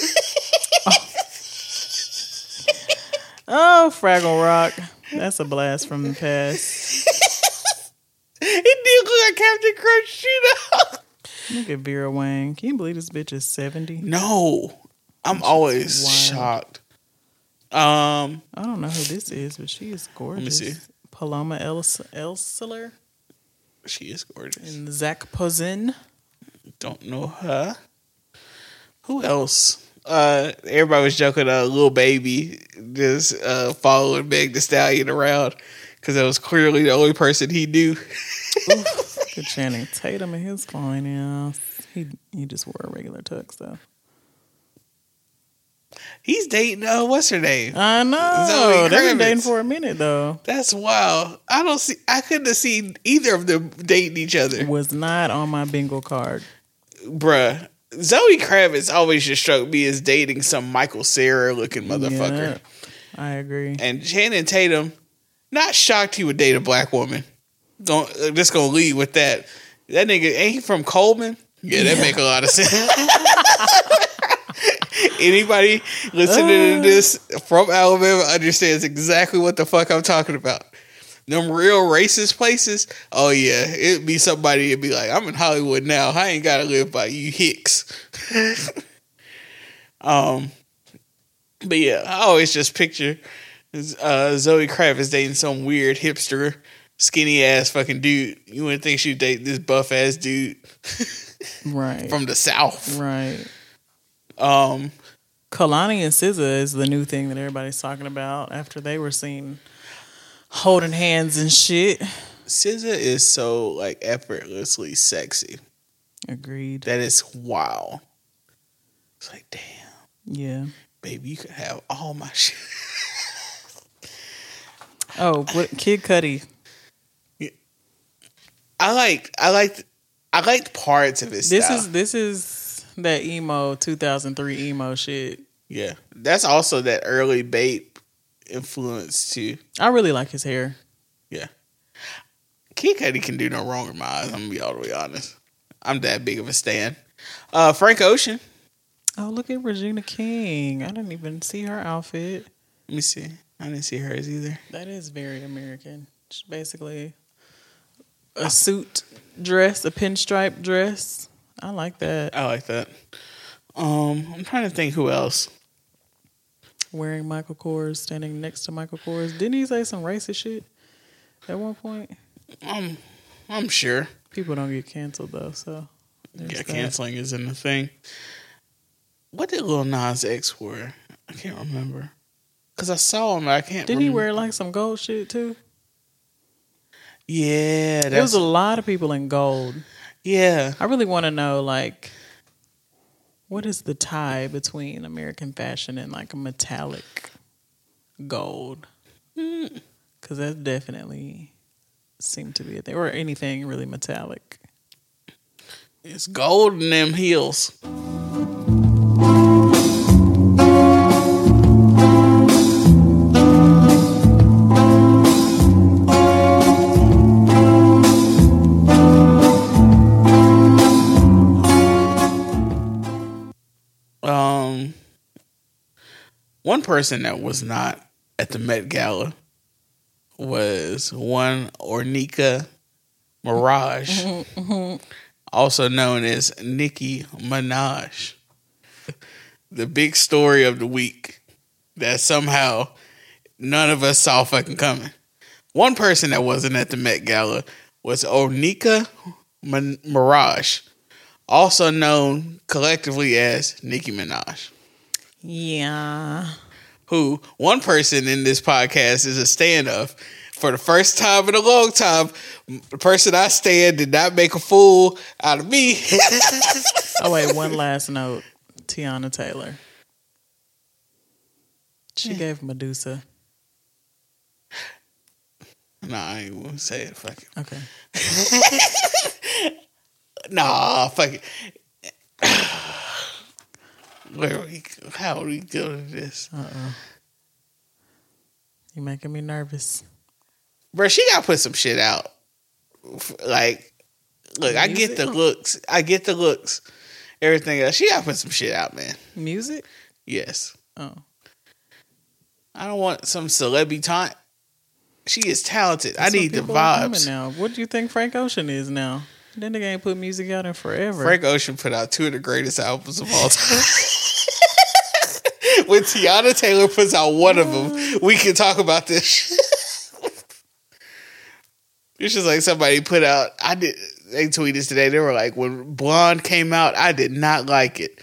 Oh, Fraggle Rock. That's a blast from the past. it did look like Captain Crunch, you know. Look at Vera Wang. Can you believe this bitch is 70? No, I'm always wild. shocked. Um, I don't know who this is, but she is gorgeous. see. Paloma Els- Elsesser she is gorgeous. and Zac Posen. Don't know her. Who else? Uh, everybody was joking. Uh, Lil Baby just uh following Meg the Stallion around because that was clearly the only person he knew. Good Channing Tatum and his fine ass. He he just wore a regular tux though. He's dating. Uh, what's her name? I know. Zoe They've been dating for a minute though. That's wild. I don't see. I couldn't have seen either of them dating each other, Was not on my bingo card. bruh. Zoe Kravitz always just struck me as dating some Michael Cera looking motherfucker, Yeah, I agree. and Channing Tatum. Not shocked he would date a black woman. Don't uh, just gonna lead with that. That nigga ain't he from Cullman? Yeah, that make a lot of sense. [LAUGHS] Anybody listening to this from Alabama understands exactly what the fuck I'm talking about. Them real racist places. Oh yeah, it'd be somebody. It'd be like, I'm in Hollywood now. I ain't gotta live by you hicks. [LAUGHS] um, but yeah, I always just picture uh, Zoe Kravitz dating some weird hipster, skinny ass fucking dude. You wouldn't think she'd date this buff ass dude [LAUGHS] Right. from the south. right. Um, Kehlani and SZA is the new thing that everybody's talking about after they were seen holding hands and shit. SZA is so like effortlessly sexy. Agreed. That is wow. It's like, damn, Yeah. baby, you could have all my shit. [LAUGHS] Oh, what Kid Cudi. I like, I liked, I liked parts of his This style. is this is that emo 2003 emo shit. yeah, that's also that early Bape influence too. I really like his hair. Yeah, Kid Cudi can do no wrong in my eyes. I'm gonna be all the way honest. I'm that big of a stan. Uh, Frank Ocean. Oh, look at Regina King. I didn't even see her outfit. Let me see. I didn't see hers either. That is very American. It's basically a suit dress, a pinstripe dress. I like that. I like that. Um, I'm trying to think who else. Wearing Michael Kors, standing next to Michael Kors. Didn't he say some racist shit at one point? Um, I'm sure. People don't get canceled though, so Yeah, that. canceling isn't a thing. What did Lil Nas X wear? I can't remember. Cause I saw him, I can't. Didn't he wear like some gold shit too? Yeah, There was a lot of people in gold. Yeah. I really want to know like what is the tie between American fashion and like a metallic gold? Mm. Because that definitely seemed to be a thing, or anything really metallic. It's gold in them heels. One person that was not at the Met Gala was one Onika Maraj, mm-hmm, mm-hmm. also known as Nicki Minaj. The big story of the week that somehow none of us saw fucking coming. One person that wasn't at the Met Gala was Onika Maraj, also known collectively as Nicki Minaj Yeah. who one person in this podcast is a stand up. for the first time in a long time, the person I stand did not make a fool out of me. [LAUGHS] Oh wait, one last note. Teyana Taylor. She gave Medusa. nah, I ain't gonna say it. Fuck it. Okay. [LAUGHS] Nah, fuck it. Where are we? How are we doing this? Uh-uh. You making me nervous. Bro, she got to put some shit out. Like, look, I get the looks. I get the looks. Everything else. She got to put some shit out, man. Music? Yes. Oh. I don't want some celebrity taunt. She is talented. I That's what need the people are coming vibes. Now, what do you think Frank Ocean is now? Then nigga ain't put music out in forever. Frank Ocean put out two of the greatest albums of all time. [LAUGHS] when Teyana Taylor puts out one of them, we can talk about this. it's just like somebody put out. I did. They tweeted today. They were like, when Blonde came out, I did not like it.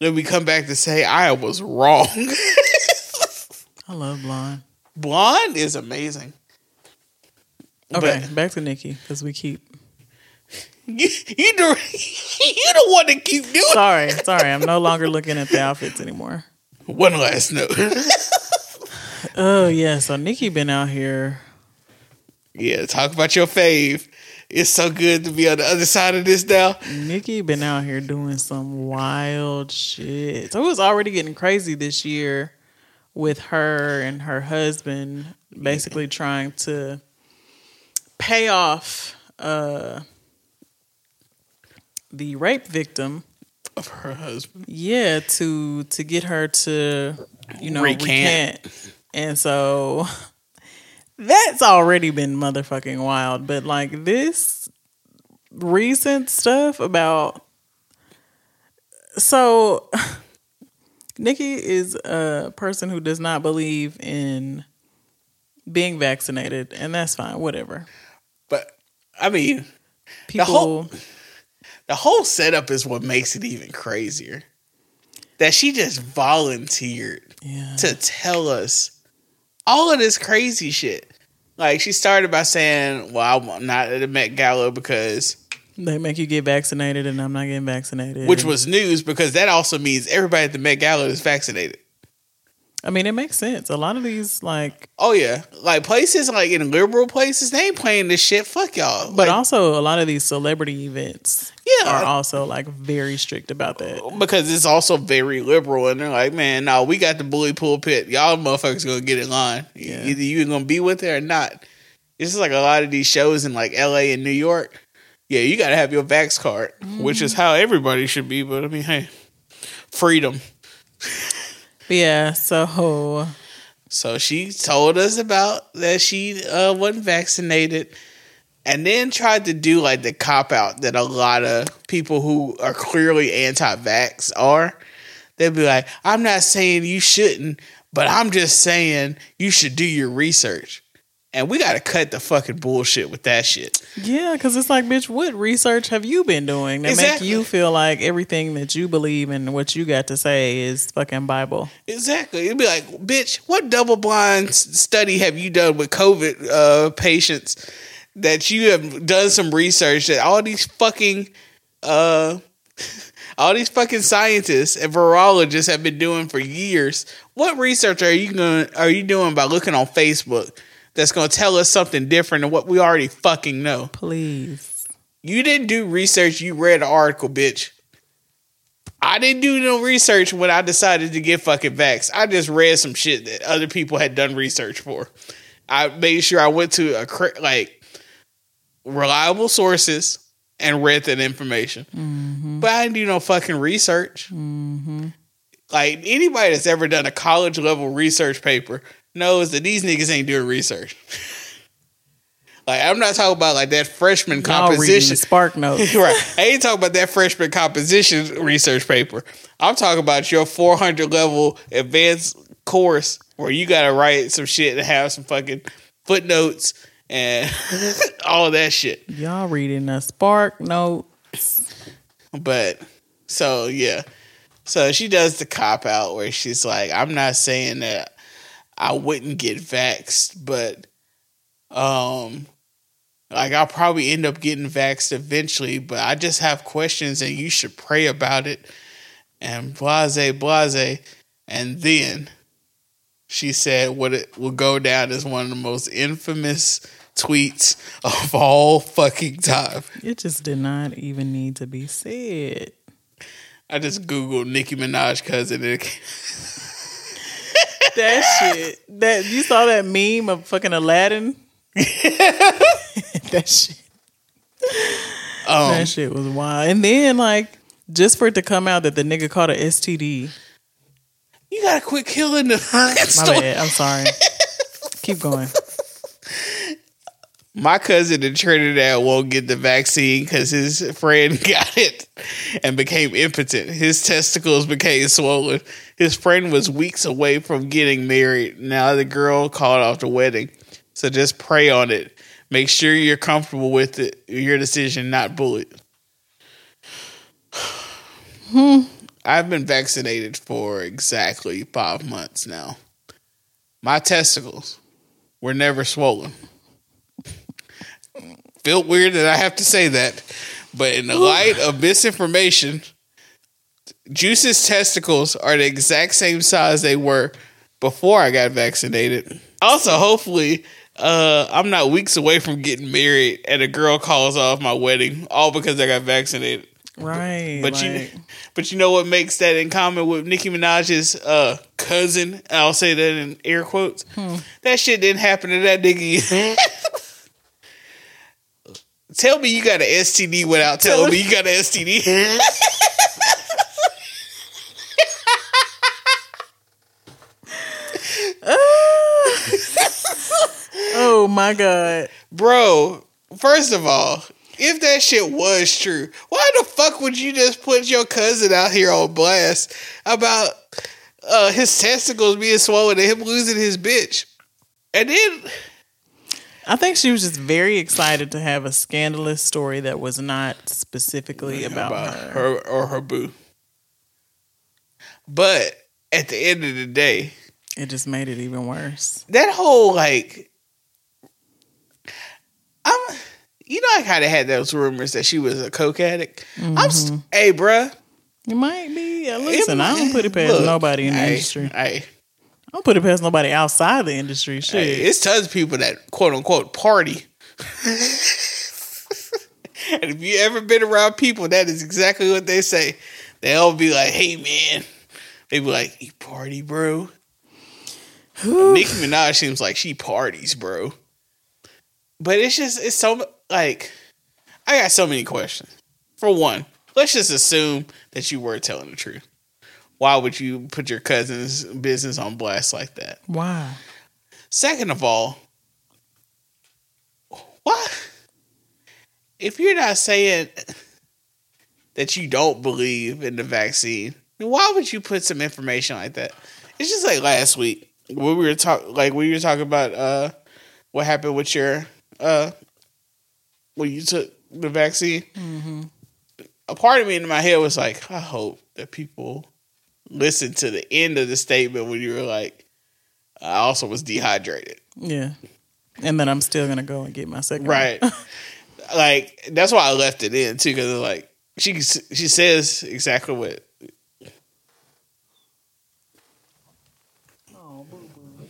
Then we come back to say I was wrong. [LAUGHS] I love Blonde. Blonde is amazing. Okay, But- back to Nicki because we keep. You you the [LAUGHS] you the one that keep doing. Sorry, sorry. I'm no longer looking at the outfits anymore. One last note. [LAUGHS] Oh yeah, so Nicki been out here. yeah, talk about your fave. It's so good to be on the other side of this now. Nicki been out here doing some wild shit. So it was already getting crazy this year with her and her husband basically trying to pay off uh the rape victim Of her husband. yeah to to get her to you know Recant. recant, and so that's already been motherfucking wild but like this recent stuff about so [LAUGHS] nicki is a person who does not believe in being vaccinated and that's fine whatever But I mean, people whole- the whole setup is what makes it even crazier. That she just volunteered yeah to tell us all of this crazy shit. Like she started by saying, "Well, I'm not at the Met Gala because," they make you get vaccinated and i'm not getting vaccinated which was news because that also means everybody at the Met Gala is vaccinated. I mean, it makes sense. A lot of these, like, Oh yeah, like places like in liberal places, they ain't playing this shit. Fuck y'all. but Like, also a lot of these celebrity events Yeah. are also like very strict about that. because it's also very liberal, and they're like, man, no, we got the bully pulpit. Y'all motherfuckers gonna get in line. Yeah. Either you gonna be with it or not. It's just like a lot of these shows in like L.A. and New York. Yeah, you gotta have your vax card, which is mm. how everybody should be. But I mean, hey, freedom. [LAUGHS] Yeah, so So she told us about that she uh, wasn't vaccinated, and then tried to do like the cop out that a lot of people who are clearly anti-vax are. They'd be like, "I'm not saying you shouldn't, but I'm just saying you should do your research." And we got to cut the fucking bullshit with that shit. yeah, because it's like, bitch, what research have you been doing that Exactly. make you feel like everything that you believe and what you got to say is fucking Bible? Exactly. It'd be like, bitch, what double blind study have you done with COVID uh, patients that you have done some research that all these fucking uh [LAUGHS] all these fucking scientists and virologists have been doing for years? What research are you going are you doing by looking on Facebook that's going to tell us something different than what we already fucking know? Please. You didn't do research, you read an article, bitch. I didn't do no research when I decided to get fucking vax. I just read some shit that other people had done research for. I made sure I went to a like reliable sources and read that information. Mm-hmm. But I didn't do no fucking research. Mm-hmm. Like anybody that's ever done a college level research paper knows that these niggas ain't doing research. [LAUGHS] like I'm not talking about like that freshman composition. Spark [LAUGHS] Notes. right. I ain't talking about that freshman composition research paper. I'm talking about your 400 level advanced course where you got to write some shit and have some fucking footnotes and [LAUGHS] all that shit. Y'all reading the Spark notes. But so yeah. So she does the cop out where she's like, I'm not saying that I wouldn't get vaxxed, but Um, like I'll probably end up getting vaxxed eventually, but I just have questions, and you should pray about it. And blase, blase, and then she said what it will go down as one of the most infamous tweets of all fucking time. It just did not even need to be said. I just googled Nicki Minaj cousin. And it That shit. That you saw that meme of fucking Aladdin? [LAUGHS] that shit. um, That shit was wild. And then like just for it to come out that the nigga caught a STD. you gotta quit killing the [LAUGHS] My [LAUGHS] bad. I'm sorry. Keep going. My cousin in Trinidad won't get the vaccine because his friend [LAUGHS] got it and became impotent. His testicles became swollen. His friend was weeks away from getting married. Now the girl called off the wedding. So just pray on it. Make sure you're comfortable with it. Your decision, not bullet. [SIGHS] I've been vaccinated for exactly five months now. My testicles were never swollen feel weird that I have to say that, but in the light of misinformation, Juice's testicles are the exact same size they were before I got vaccinated. Also, hopefully, uh, I'm not weeks away from getting married and a girl calls off my wedding all because I got vaccinated. Right. But you, like, [LAUGHS] but you know what makes that in common with Nicki Minaj's uh, cousin? I'll say that in air quotes. That shit didn't happen to that nigga. [LAUGHS] [LAUGHS] Tell me you got an STD without telling me you got an STD. [LAUGHS] [LAUGHS] oh my God. Bro, first of all, if that shit was true, why the fuck would you just put your cousin out here on blast about uh, his testicles being swollen and him losing his bitch? And then I think she was just very excited to have a scandalous story that was not specifically about, about her. her or her boo. But at the end of the day, It just made it even worse. that whole like I'm you know I kind of had those rumors that she was a coke addict. I'm Mm-hmm. s- hey bruh. It might be. Listen, I don't put it past Look, nobody in the hey, industry. I don't put it past nobody outside the industry. Shit. hey, it's tons of people that quote unquote party. [LAUGHS] and if you ever been around people, that is exactly what they say. They'll be like, "Hey man," they be like, "You party, bro." Nicki Minaj seems like she parties, bro. But it's just it's so like I got so many questions. For one, let's just assume that you were telling the truth. Why would you put your cousin's business on blast like that? Why? Second of all, why if you're not saying that you don't believe in the vaccine, then why would you put some information like that? It's just like last week when we were talking, like when you were talking about uh, what happened with your uh, when you took the vaccine. A part of me in my head was like, I hope that people listen to the end of the statement when you were like, I also was dehydrated. Yeah. And then I'm still gonna go and get my second. Right. [LAUGHS] like that's why I left it in too, because like she she says exactly what. Oh, boo boo.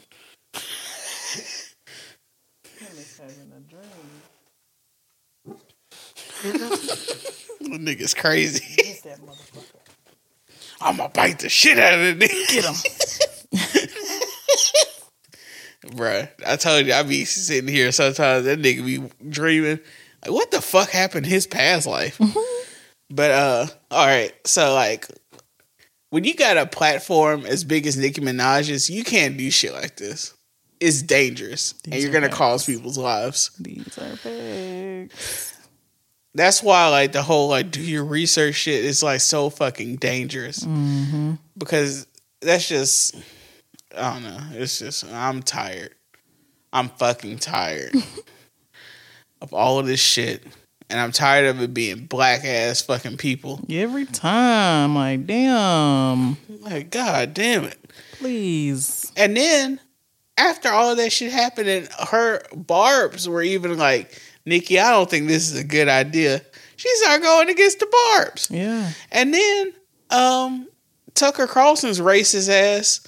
Him having a dream. [LAUGHS] The nigga's crazy. It's that motherfucker. I'm gonna bite the shit out of nigga. Get him. [LAUGHS] Bruh, I told you I be sitting here sometimes that nigga be dreaming. Like what the fuck happened in his past life? But uh all right, so like when you got a platform as big as Nicki Minaj's, you can't do shit like this. It's dangerous. and you're gonna facts. cause people's lives. These are facts. That's why like the whole like do your research shit is like so fucking dangerous. Mm-hmm. Because that's just I don't know. It's just I'm tired. I'm fucking tired [LAUGHS] of all of this shit. And I'm tired of it being black ass fucking people. Every time, like, damn, Like, god damn it. please. And then after all of that shit happened, and her barbs were even like, Nicki, I don't think this is a good idea. She started going against the barbs. Yeah. And then um Tucker Carlson's racist ass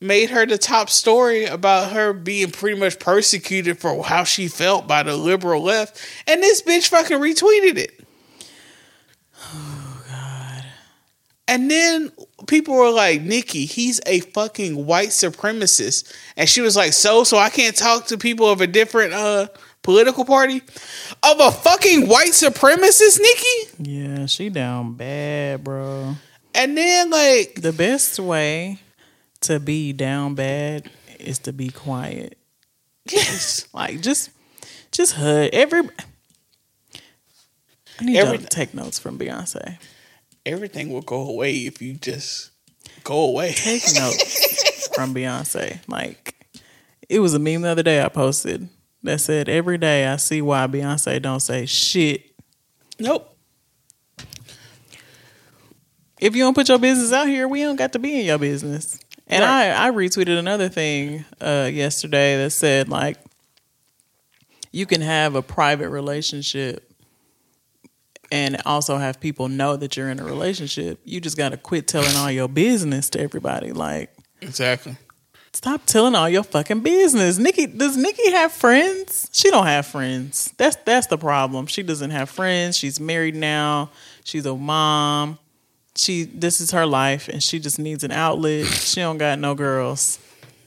made her the top story about her being pretty much persecuted for how she felt by the liberal left. And this bitch fucking retweeted it. Oh [SIGHS] God. And then people were like, Nicki, he's a fucking white supremacist. And she was like, So, so I can't talk to people of a different uh political party? Of a fucking white supremacist, Nicki? Yeah, she down bad, bro. And then like The best way to be down bad is to be quiet. yes. [LAUGHS] Like just just hud every I need Every- to take notes from Beyonce. Everything will go away if you just go away. Take notes [LAUGHS] from Beyonce. Like it was a meme the other day I posted that said every day I see why Beyonce don't say shit. Nope. If you don't put your business out here, we don't got to be in your business. And Right. I, I retweeted another thing uh, yesterday that said like you can have a private relationship and also have people know that you're in a relationship. You just got to quit telling all your business to everybody. Like Exactly. Stop telling all your fucking business. Nicki does Nicki have friends? She don't have friends. That's that's the problem. She doesn't have friends. She's married now. She's a mom. She this is her life and she just needs an outlet. She don't got no girls.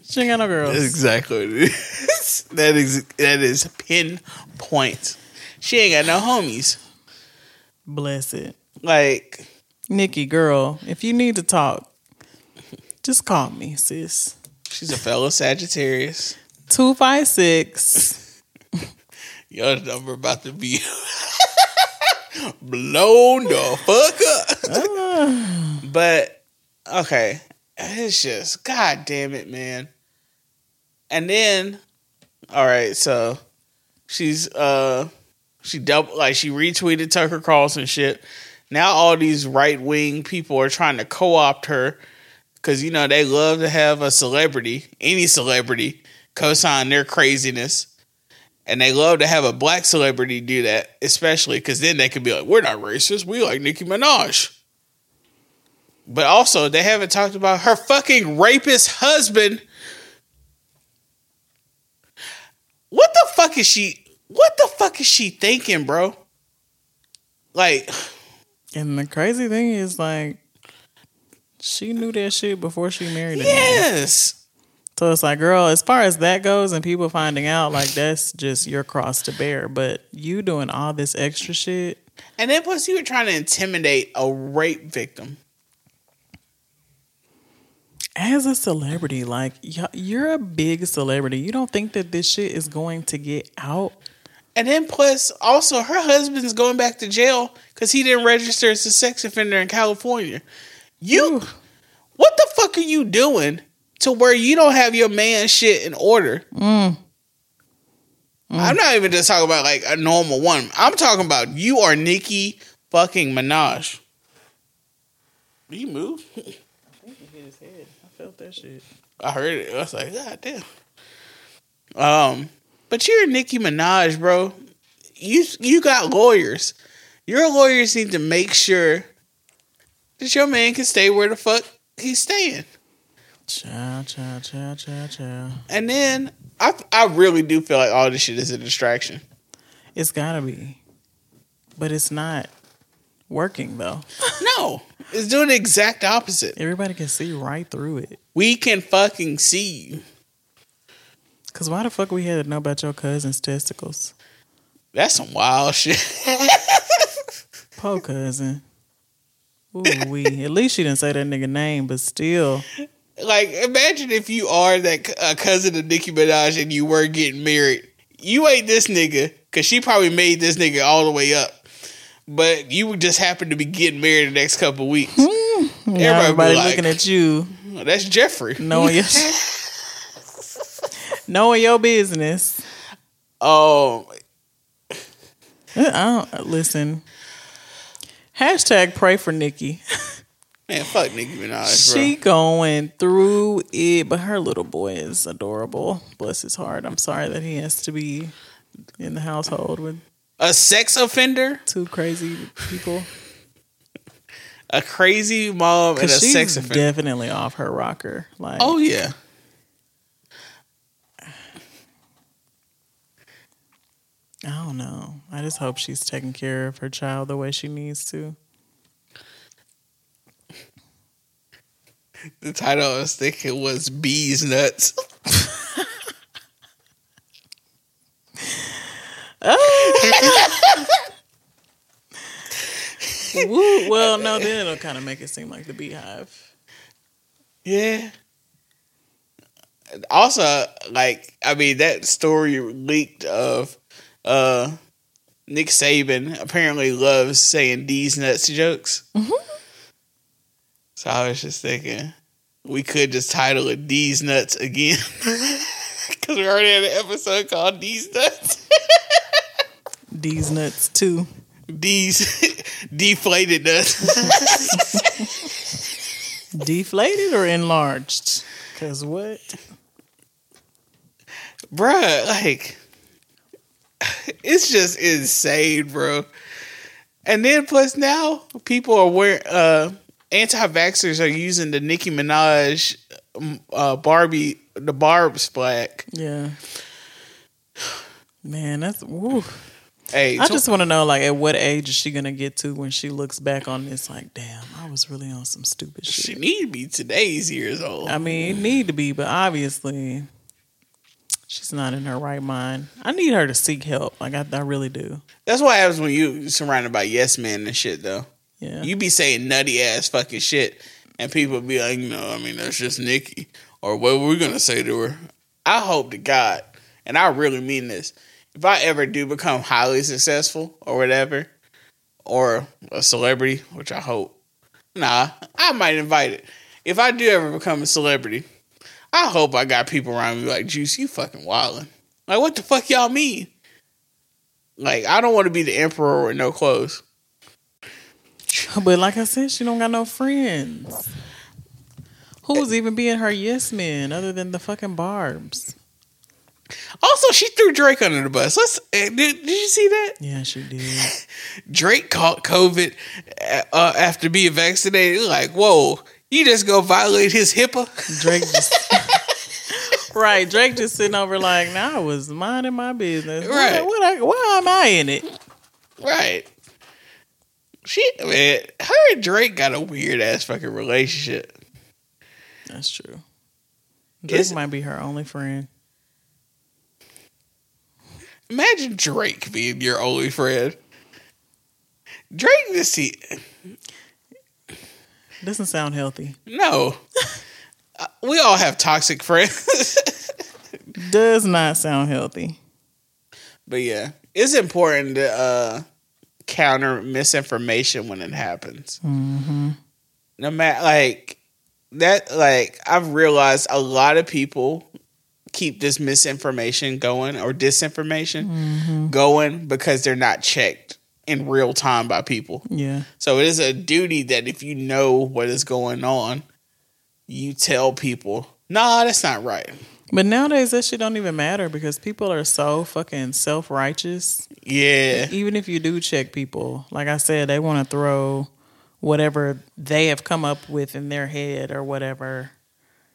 She ain't got no girls. That's exactly what it is. that is that is pinpoint. She ain't got no homies. Bless it. Like Nicki, girl, if you need to talk, just call me, sis. She's a fellow Sagittarius. 256. [LAUGHS] Your number about to be [LAUGHS] blown the fuck up. [LAUGHS] but okay, it's just god damn it, man. And then, all right, so she's uh she double like she retweeted Tucker Carlson shit. Now all these right wing people are trying to co opt her because you know they love to have a celebrity, any celebrity, co-sign their craziness. And they love to have a black celebrity do that, especially because then they could be like, "We're not racist. We like Nicki Minaj." But also, they haven't talked about her fucking rapist husband. What the fuck is she? What the fuck is she thinking, bro? Like, [SIGHS] And the crazy thing is like she knew that shit before she married him. yes. So it's like, girl, as far as that goes and people finding out, like that's just your cross to bear. But you doing all this extra shit, And then plus, you were trying to intimidate a rape victim. as a celebrity, like you're a big celebrity. You don't think that this shit is going to get out? And then plus, also, her husband's going back to jail because he didn't register as a sex offender in California. You, what the fuck are you doing to where you don't have your man shit in order? I'm not even just talking about like a normal one. I'm talking about you are Nicki fucking Minaj. Did you move? I think he hit his head. I felt that shit. I heard it. I was like, God damn. Um, but you're Nicki Minaj, bro. You you got lawyers. Your lawyers need to make sure that your man can stay where the fuck he's staying. Chow, chow, chow, chow, chow. And then I I really do feel like all this shit is a distraction. It's gotta be, but it's not working though. [LAUGHS] No, it's doing the exact opposite. Everybody can see right through it. We can fucking see you. Cause why the fuck we had to know about your cousin's testicles? That's some wild shit. [LAUGHS] Poor cousin. Ooh wee. At least she didn't say that nigga name, but still. like, imagine if you are that uh, cousin of Nicki Minaj and you were getting married. You ain't this nigga because she probably made this nigga all the way up. But you would just happen to be getting married the next couple weeks. Now Everybody, everybody like, looking at you, "Oh, that's Jeffrey. knowing your [LAUGHS] knowing your business. Um, I don't listen. Hashtag pray for Nicki. Man, fuck Nicki Minaj, She bro. going through it, but her little boy is adorable. Bless his heart. I'm sorry that he has to be in the household with A sex offender, two crazy people. a crazy mom, and a she's sex offender. definitely off her rocker. Like, oh yeah. I don't know. I just hope she's taking care of her child the way she needs to. [LAUGHS] The title I was thinking was Bees Nuts. [LAUGHS] Oh. Woo. Well, no, then it'll kind of make it seem like the beehive. Yeah. Also, like, I mean, that story leaked of uh Nick Saban apparently loves saying these nuts jokes. So I was just thinking we could just title it These Nuts again. [LAUGHS] Because we already had an episode called These Nuts. [LAUGHS] These nuts too. These [LAUGHS] deflated nuts. Deflated or enlarged? Cause what? Bruh, like [LAUGHS] it's just insane, bro. And then plus now people are wearing uh anti-vaxxers are using the Nicki Minaj um, uh Barbie the Barb's flag. Yeah. Man, that's woo. Hey, I just want to know, like, at what age is she gonna get to when she looks back on this? Like, damn, I was really on some stupid she shit. need to be today's years old. I mean, it need to be, but obviously, she's not in her right mind. I need her to seek help. Like, I, I really do. That's what happens when you surrounded by yes men and shit though. Yeah. You be saying nutty ass fucking shit, and people be like, no, I mean that's just Nicki, or what were we gonna say to her? I hope to God, and I really mean this. If I ever do become highly successful or whatever, or a celebrity, which I hope, nah, I might invite it. If I do ever become a celebrity, I hope I got people around me like, Juice, you fucking wildin'. Like, what the fuck y'all mean? Like, I don't want to be the emperor with no clothes. [LAUGHS] But like I said, she don't got no friends. Who's even being her yes man other than the fucking Barbs? Also, she threw Drake under the bus. Let's. eh, Did, did you see that? Yeah, she did. [LAUGHS] Drake caught COVID uh, after being vaccinated. Like, whoa, you just go violate his HIPAA? Drake just [LAUGHS] right. Drake just sitting over like, now I was minding my business. Right. What, what I, why am I in it? Right. She, man, her and Drake got a weird ass fucking relationship. That's true. Drake Is- might be her only friend. Imagine Drake being your only friend. Drake just he Doesn't sound healthy. no. [LAUGHS] Uh, we all have toxic friends. [LAUGHS] Does not sound healthy. But yeah, it's important to uh, counter misinformation when it happens. Mm-hmm. No matter like that, like I've realized a lot of people keep this misinformation going or disinformation going because they're not checked in real time by people. Yeah. So it is a duty that if you know what is going on, you tell people, "Nah, that's not right." But nowadays that shit don't even matter because people are so fucking self righteous. Yeah, Even if you do check people, like I said, they want to throw whatever they have come up with in their head or whatever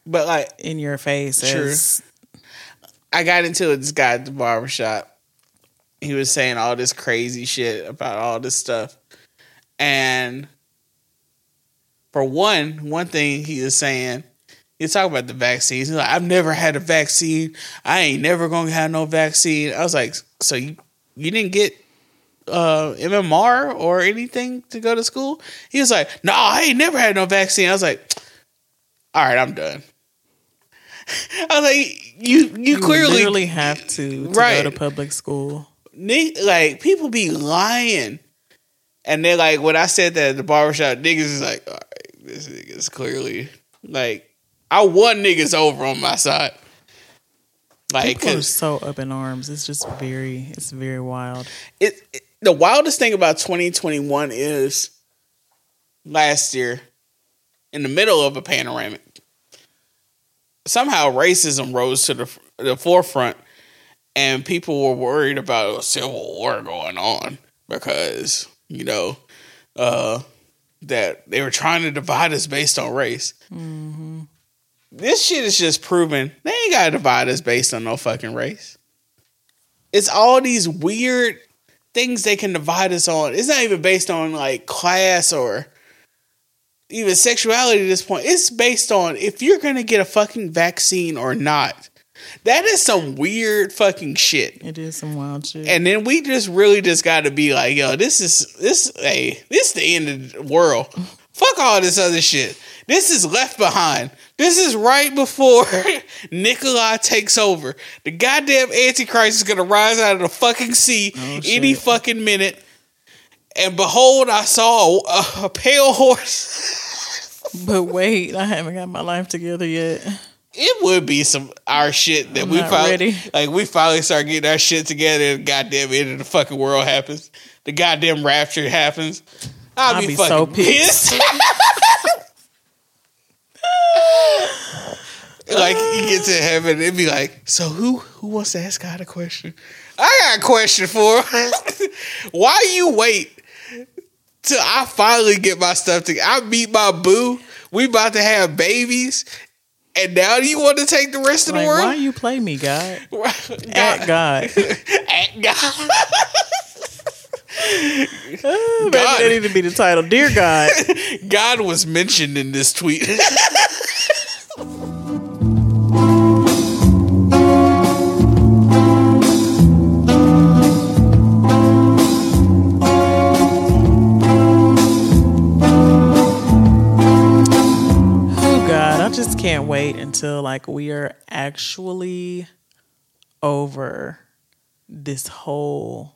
but like in your face True. as I got into it with this guy at the barbershop. He was saying all this crazy shit about all this stuff. And for one, one thing he is saying, he was talking about the vaccines. He's like, I've never had a vaccine. I ain't never gonna have no vaccine. I was like, so you you didn't get uh MMR or anything to go to school? He was like, No, I ain't never had no vaccine. I was like, All right, I'm done. [LAUGHS] I was like, you you, you clearly have to, to Right. go to public school. Like people be lying. And they're like when I said that at the barbershop, niggas is like, this nigga's clearly like I want niggas over on my side. Like People are so up in arms. It's just very, it's very wild. it, it the wildest thing about 2021 is last year in the middle of a panoramic. Somehow racism rose to the the forefront, and people were worried about a civil war going on because you know uh, that they were trying to divide us based on race. This shit is just proven they ain't gotta divide us based on no fucking race. It's all these weird things they can divide us on. It's not even based on like class or even sexuality at this point. It's based on if you're gonna get a fucking vaccine or not. That is some weird fucking shit. It is some wild shit. And then we just really just got to be like, yo, this is this hey, this is the end of the world. Fuck all this other shit. This is left behind. This is right before [LAUGHS] Nicolae takes over. The goddamn Antichrist is gonna rise out of the fucking sea oh, any fucking minute. And behold, I saw a, a pale horse. [LAUGHS] but wait, I haven't got my life together yet. It would be some our shit that I'm we finally ready. like we finally start getting our shit together and goddamn end of the fucking world happens. The goddamn rapture happens. I'll, I'll be, be fucking so pissed. pissed. [LAUGHS] like you get to heaven, it'd be like, so who who wants to ask God a question? I got a question for him. [LAUGHS] Why you wait till I finally get my stuff together? I meet my boo. We about to have babies. And now you want to take the rest of Like, the world? why you play me, God? God- At God. [LAUGHS] At God. [LAUGHS] Oh, God. That need to be the title. Dear God. [LAUGHS] God was mentioned in this tweet. Wait until like we are actually over this whole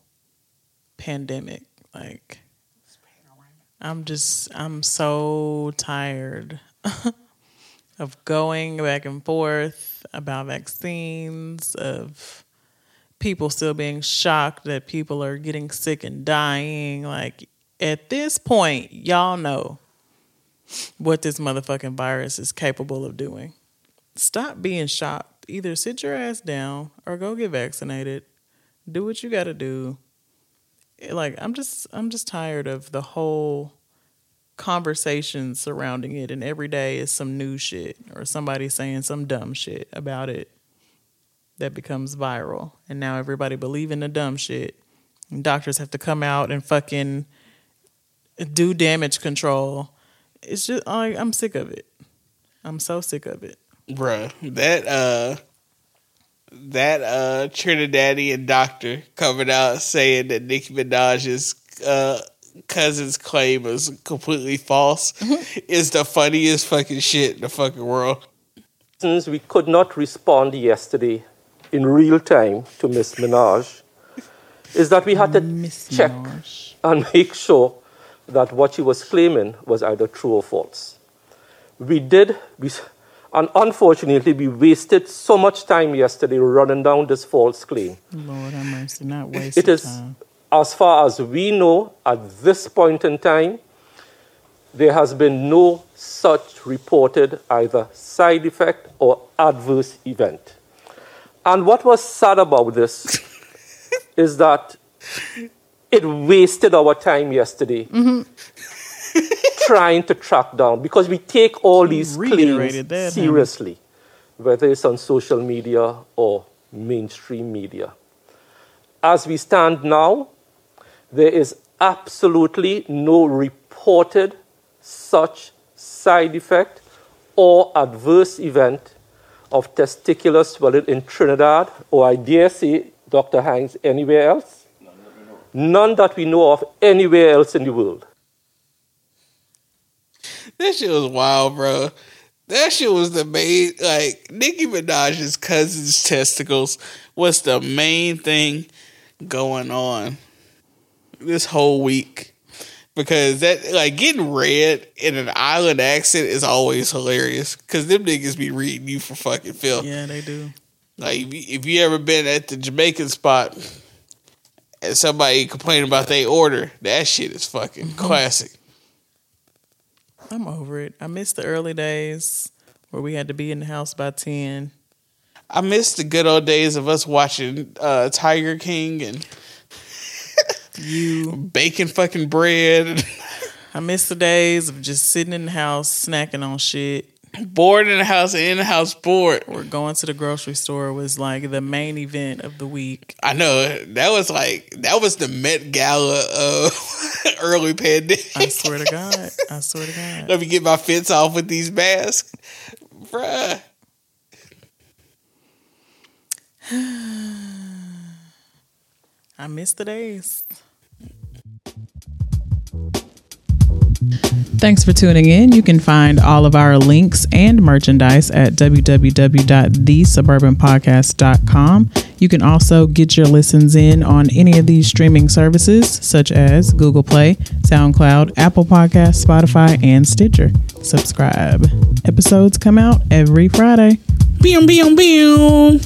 pandemic. Like I'm just I'm so tired [LAUGHS] of going back and forth about vaccines, of people still being shocked that people are getting sick and dying. Like at this point, y'all know what this motherfucking virus is capable of doing. Stop being shocked. Either sit your ass down or go get vaccinated. Do what you got to do. Eh, like I'm just I'm just tired of the whole conversation surrounding it and every day is some new shit or somebody saying some dumb shit about it that becomes viral and now everybody believe in the dumb shit. And doctors have to come out and fucking do damage control. It's just like I'm sick of it. I'm so sick of it. Bruh, that uh that uh Trinidadian doctor coming out saying that Nicki Minaj's uh cousin's claim is completely false is the funniest fucking shit in the fucking world. Since we could not respond yesterday in real time to Miss Minaj is that we had to Miss check Minaj. and make sure that what she was claiming was either true or false. We did, we, and unfortunately, we wasted so much time yesterday running down this false claim. Lord have mercy, not waste It is, time. as far as we know, at this point in time, there has been no such reported either side effect or adverse event. And what was sad about this [LAUGHS] is that it wasted our time yesterday mm-hmm. [LAUGHS] trying to track down because we take all these claims that, huh? seriously, whether it's on social media or mainstream media. As we stand now, there is absolutely no reported such side effect or adverse event of testicular swelling in Trinidad, or I dare say, Dr. Hinds, anywhere else? None that we know of anywhere else in the world. That shit was wild, bro. That shit was the main like Nicki Minaj's cousin's testicles was the main thing going on this whole week. Because that like getting read in an island accent is always hilarious. Cause them niggas be reading you for fucking film. Yeah, they do. Like if you, if you ever been at the Jamaican spot and somebody complain about their order, that shit is fucking mm-hmm. classic. I'm over it. I miss the early days where we had to be in the house by ten. I miss the good old days of us watching uh, Tiger King and [LAUGHS] You, baking fucking bread. [LAUGHS] I miss the days of just sitting in the house snacking on shit. bored in the house and in the house bored. Or going to the grocery store was like the main event of the week. I know that was like that was the Met Gala of early pandemic. I swear to God. I swear to [LAUGHS] God. Let me get my fits off with these masks, bruh. [SIGHS] I miss the days. Thanks for tuning in. You can find all of our links and merchandise at www.thesuburbanpodcast.com. You can also get your listens in on any of these streaming services such as Google Play, SoundCloud, Apple Podcasts, Spotify, and Stitcher. Subscribe. Episodes come out every Friday. Boom, boom, boom.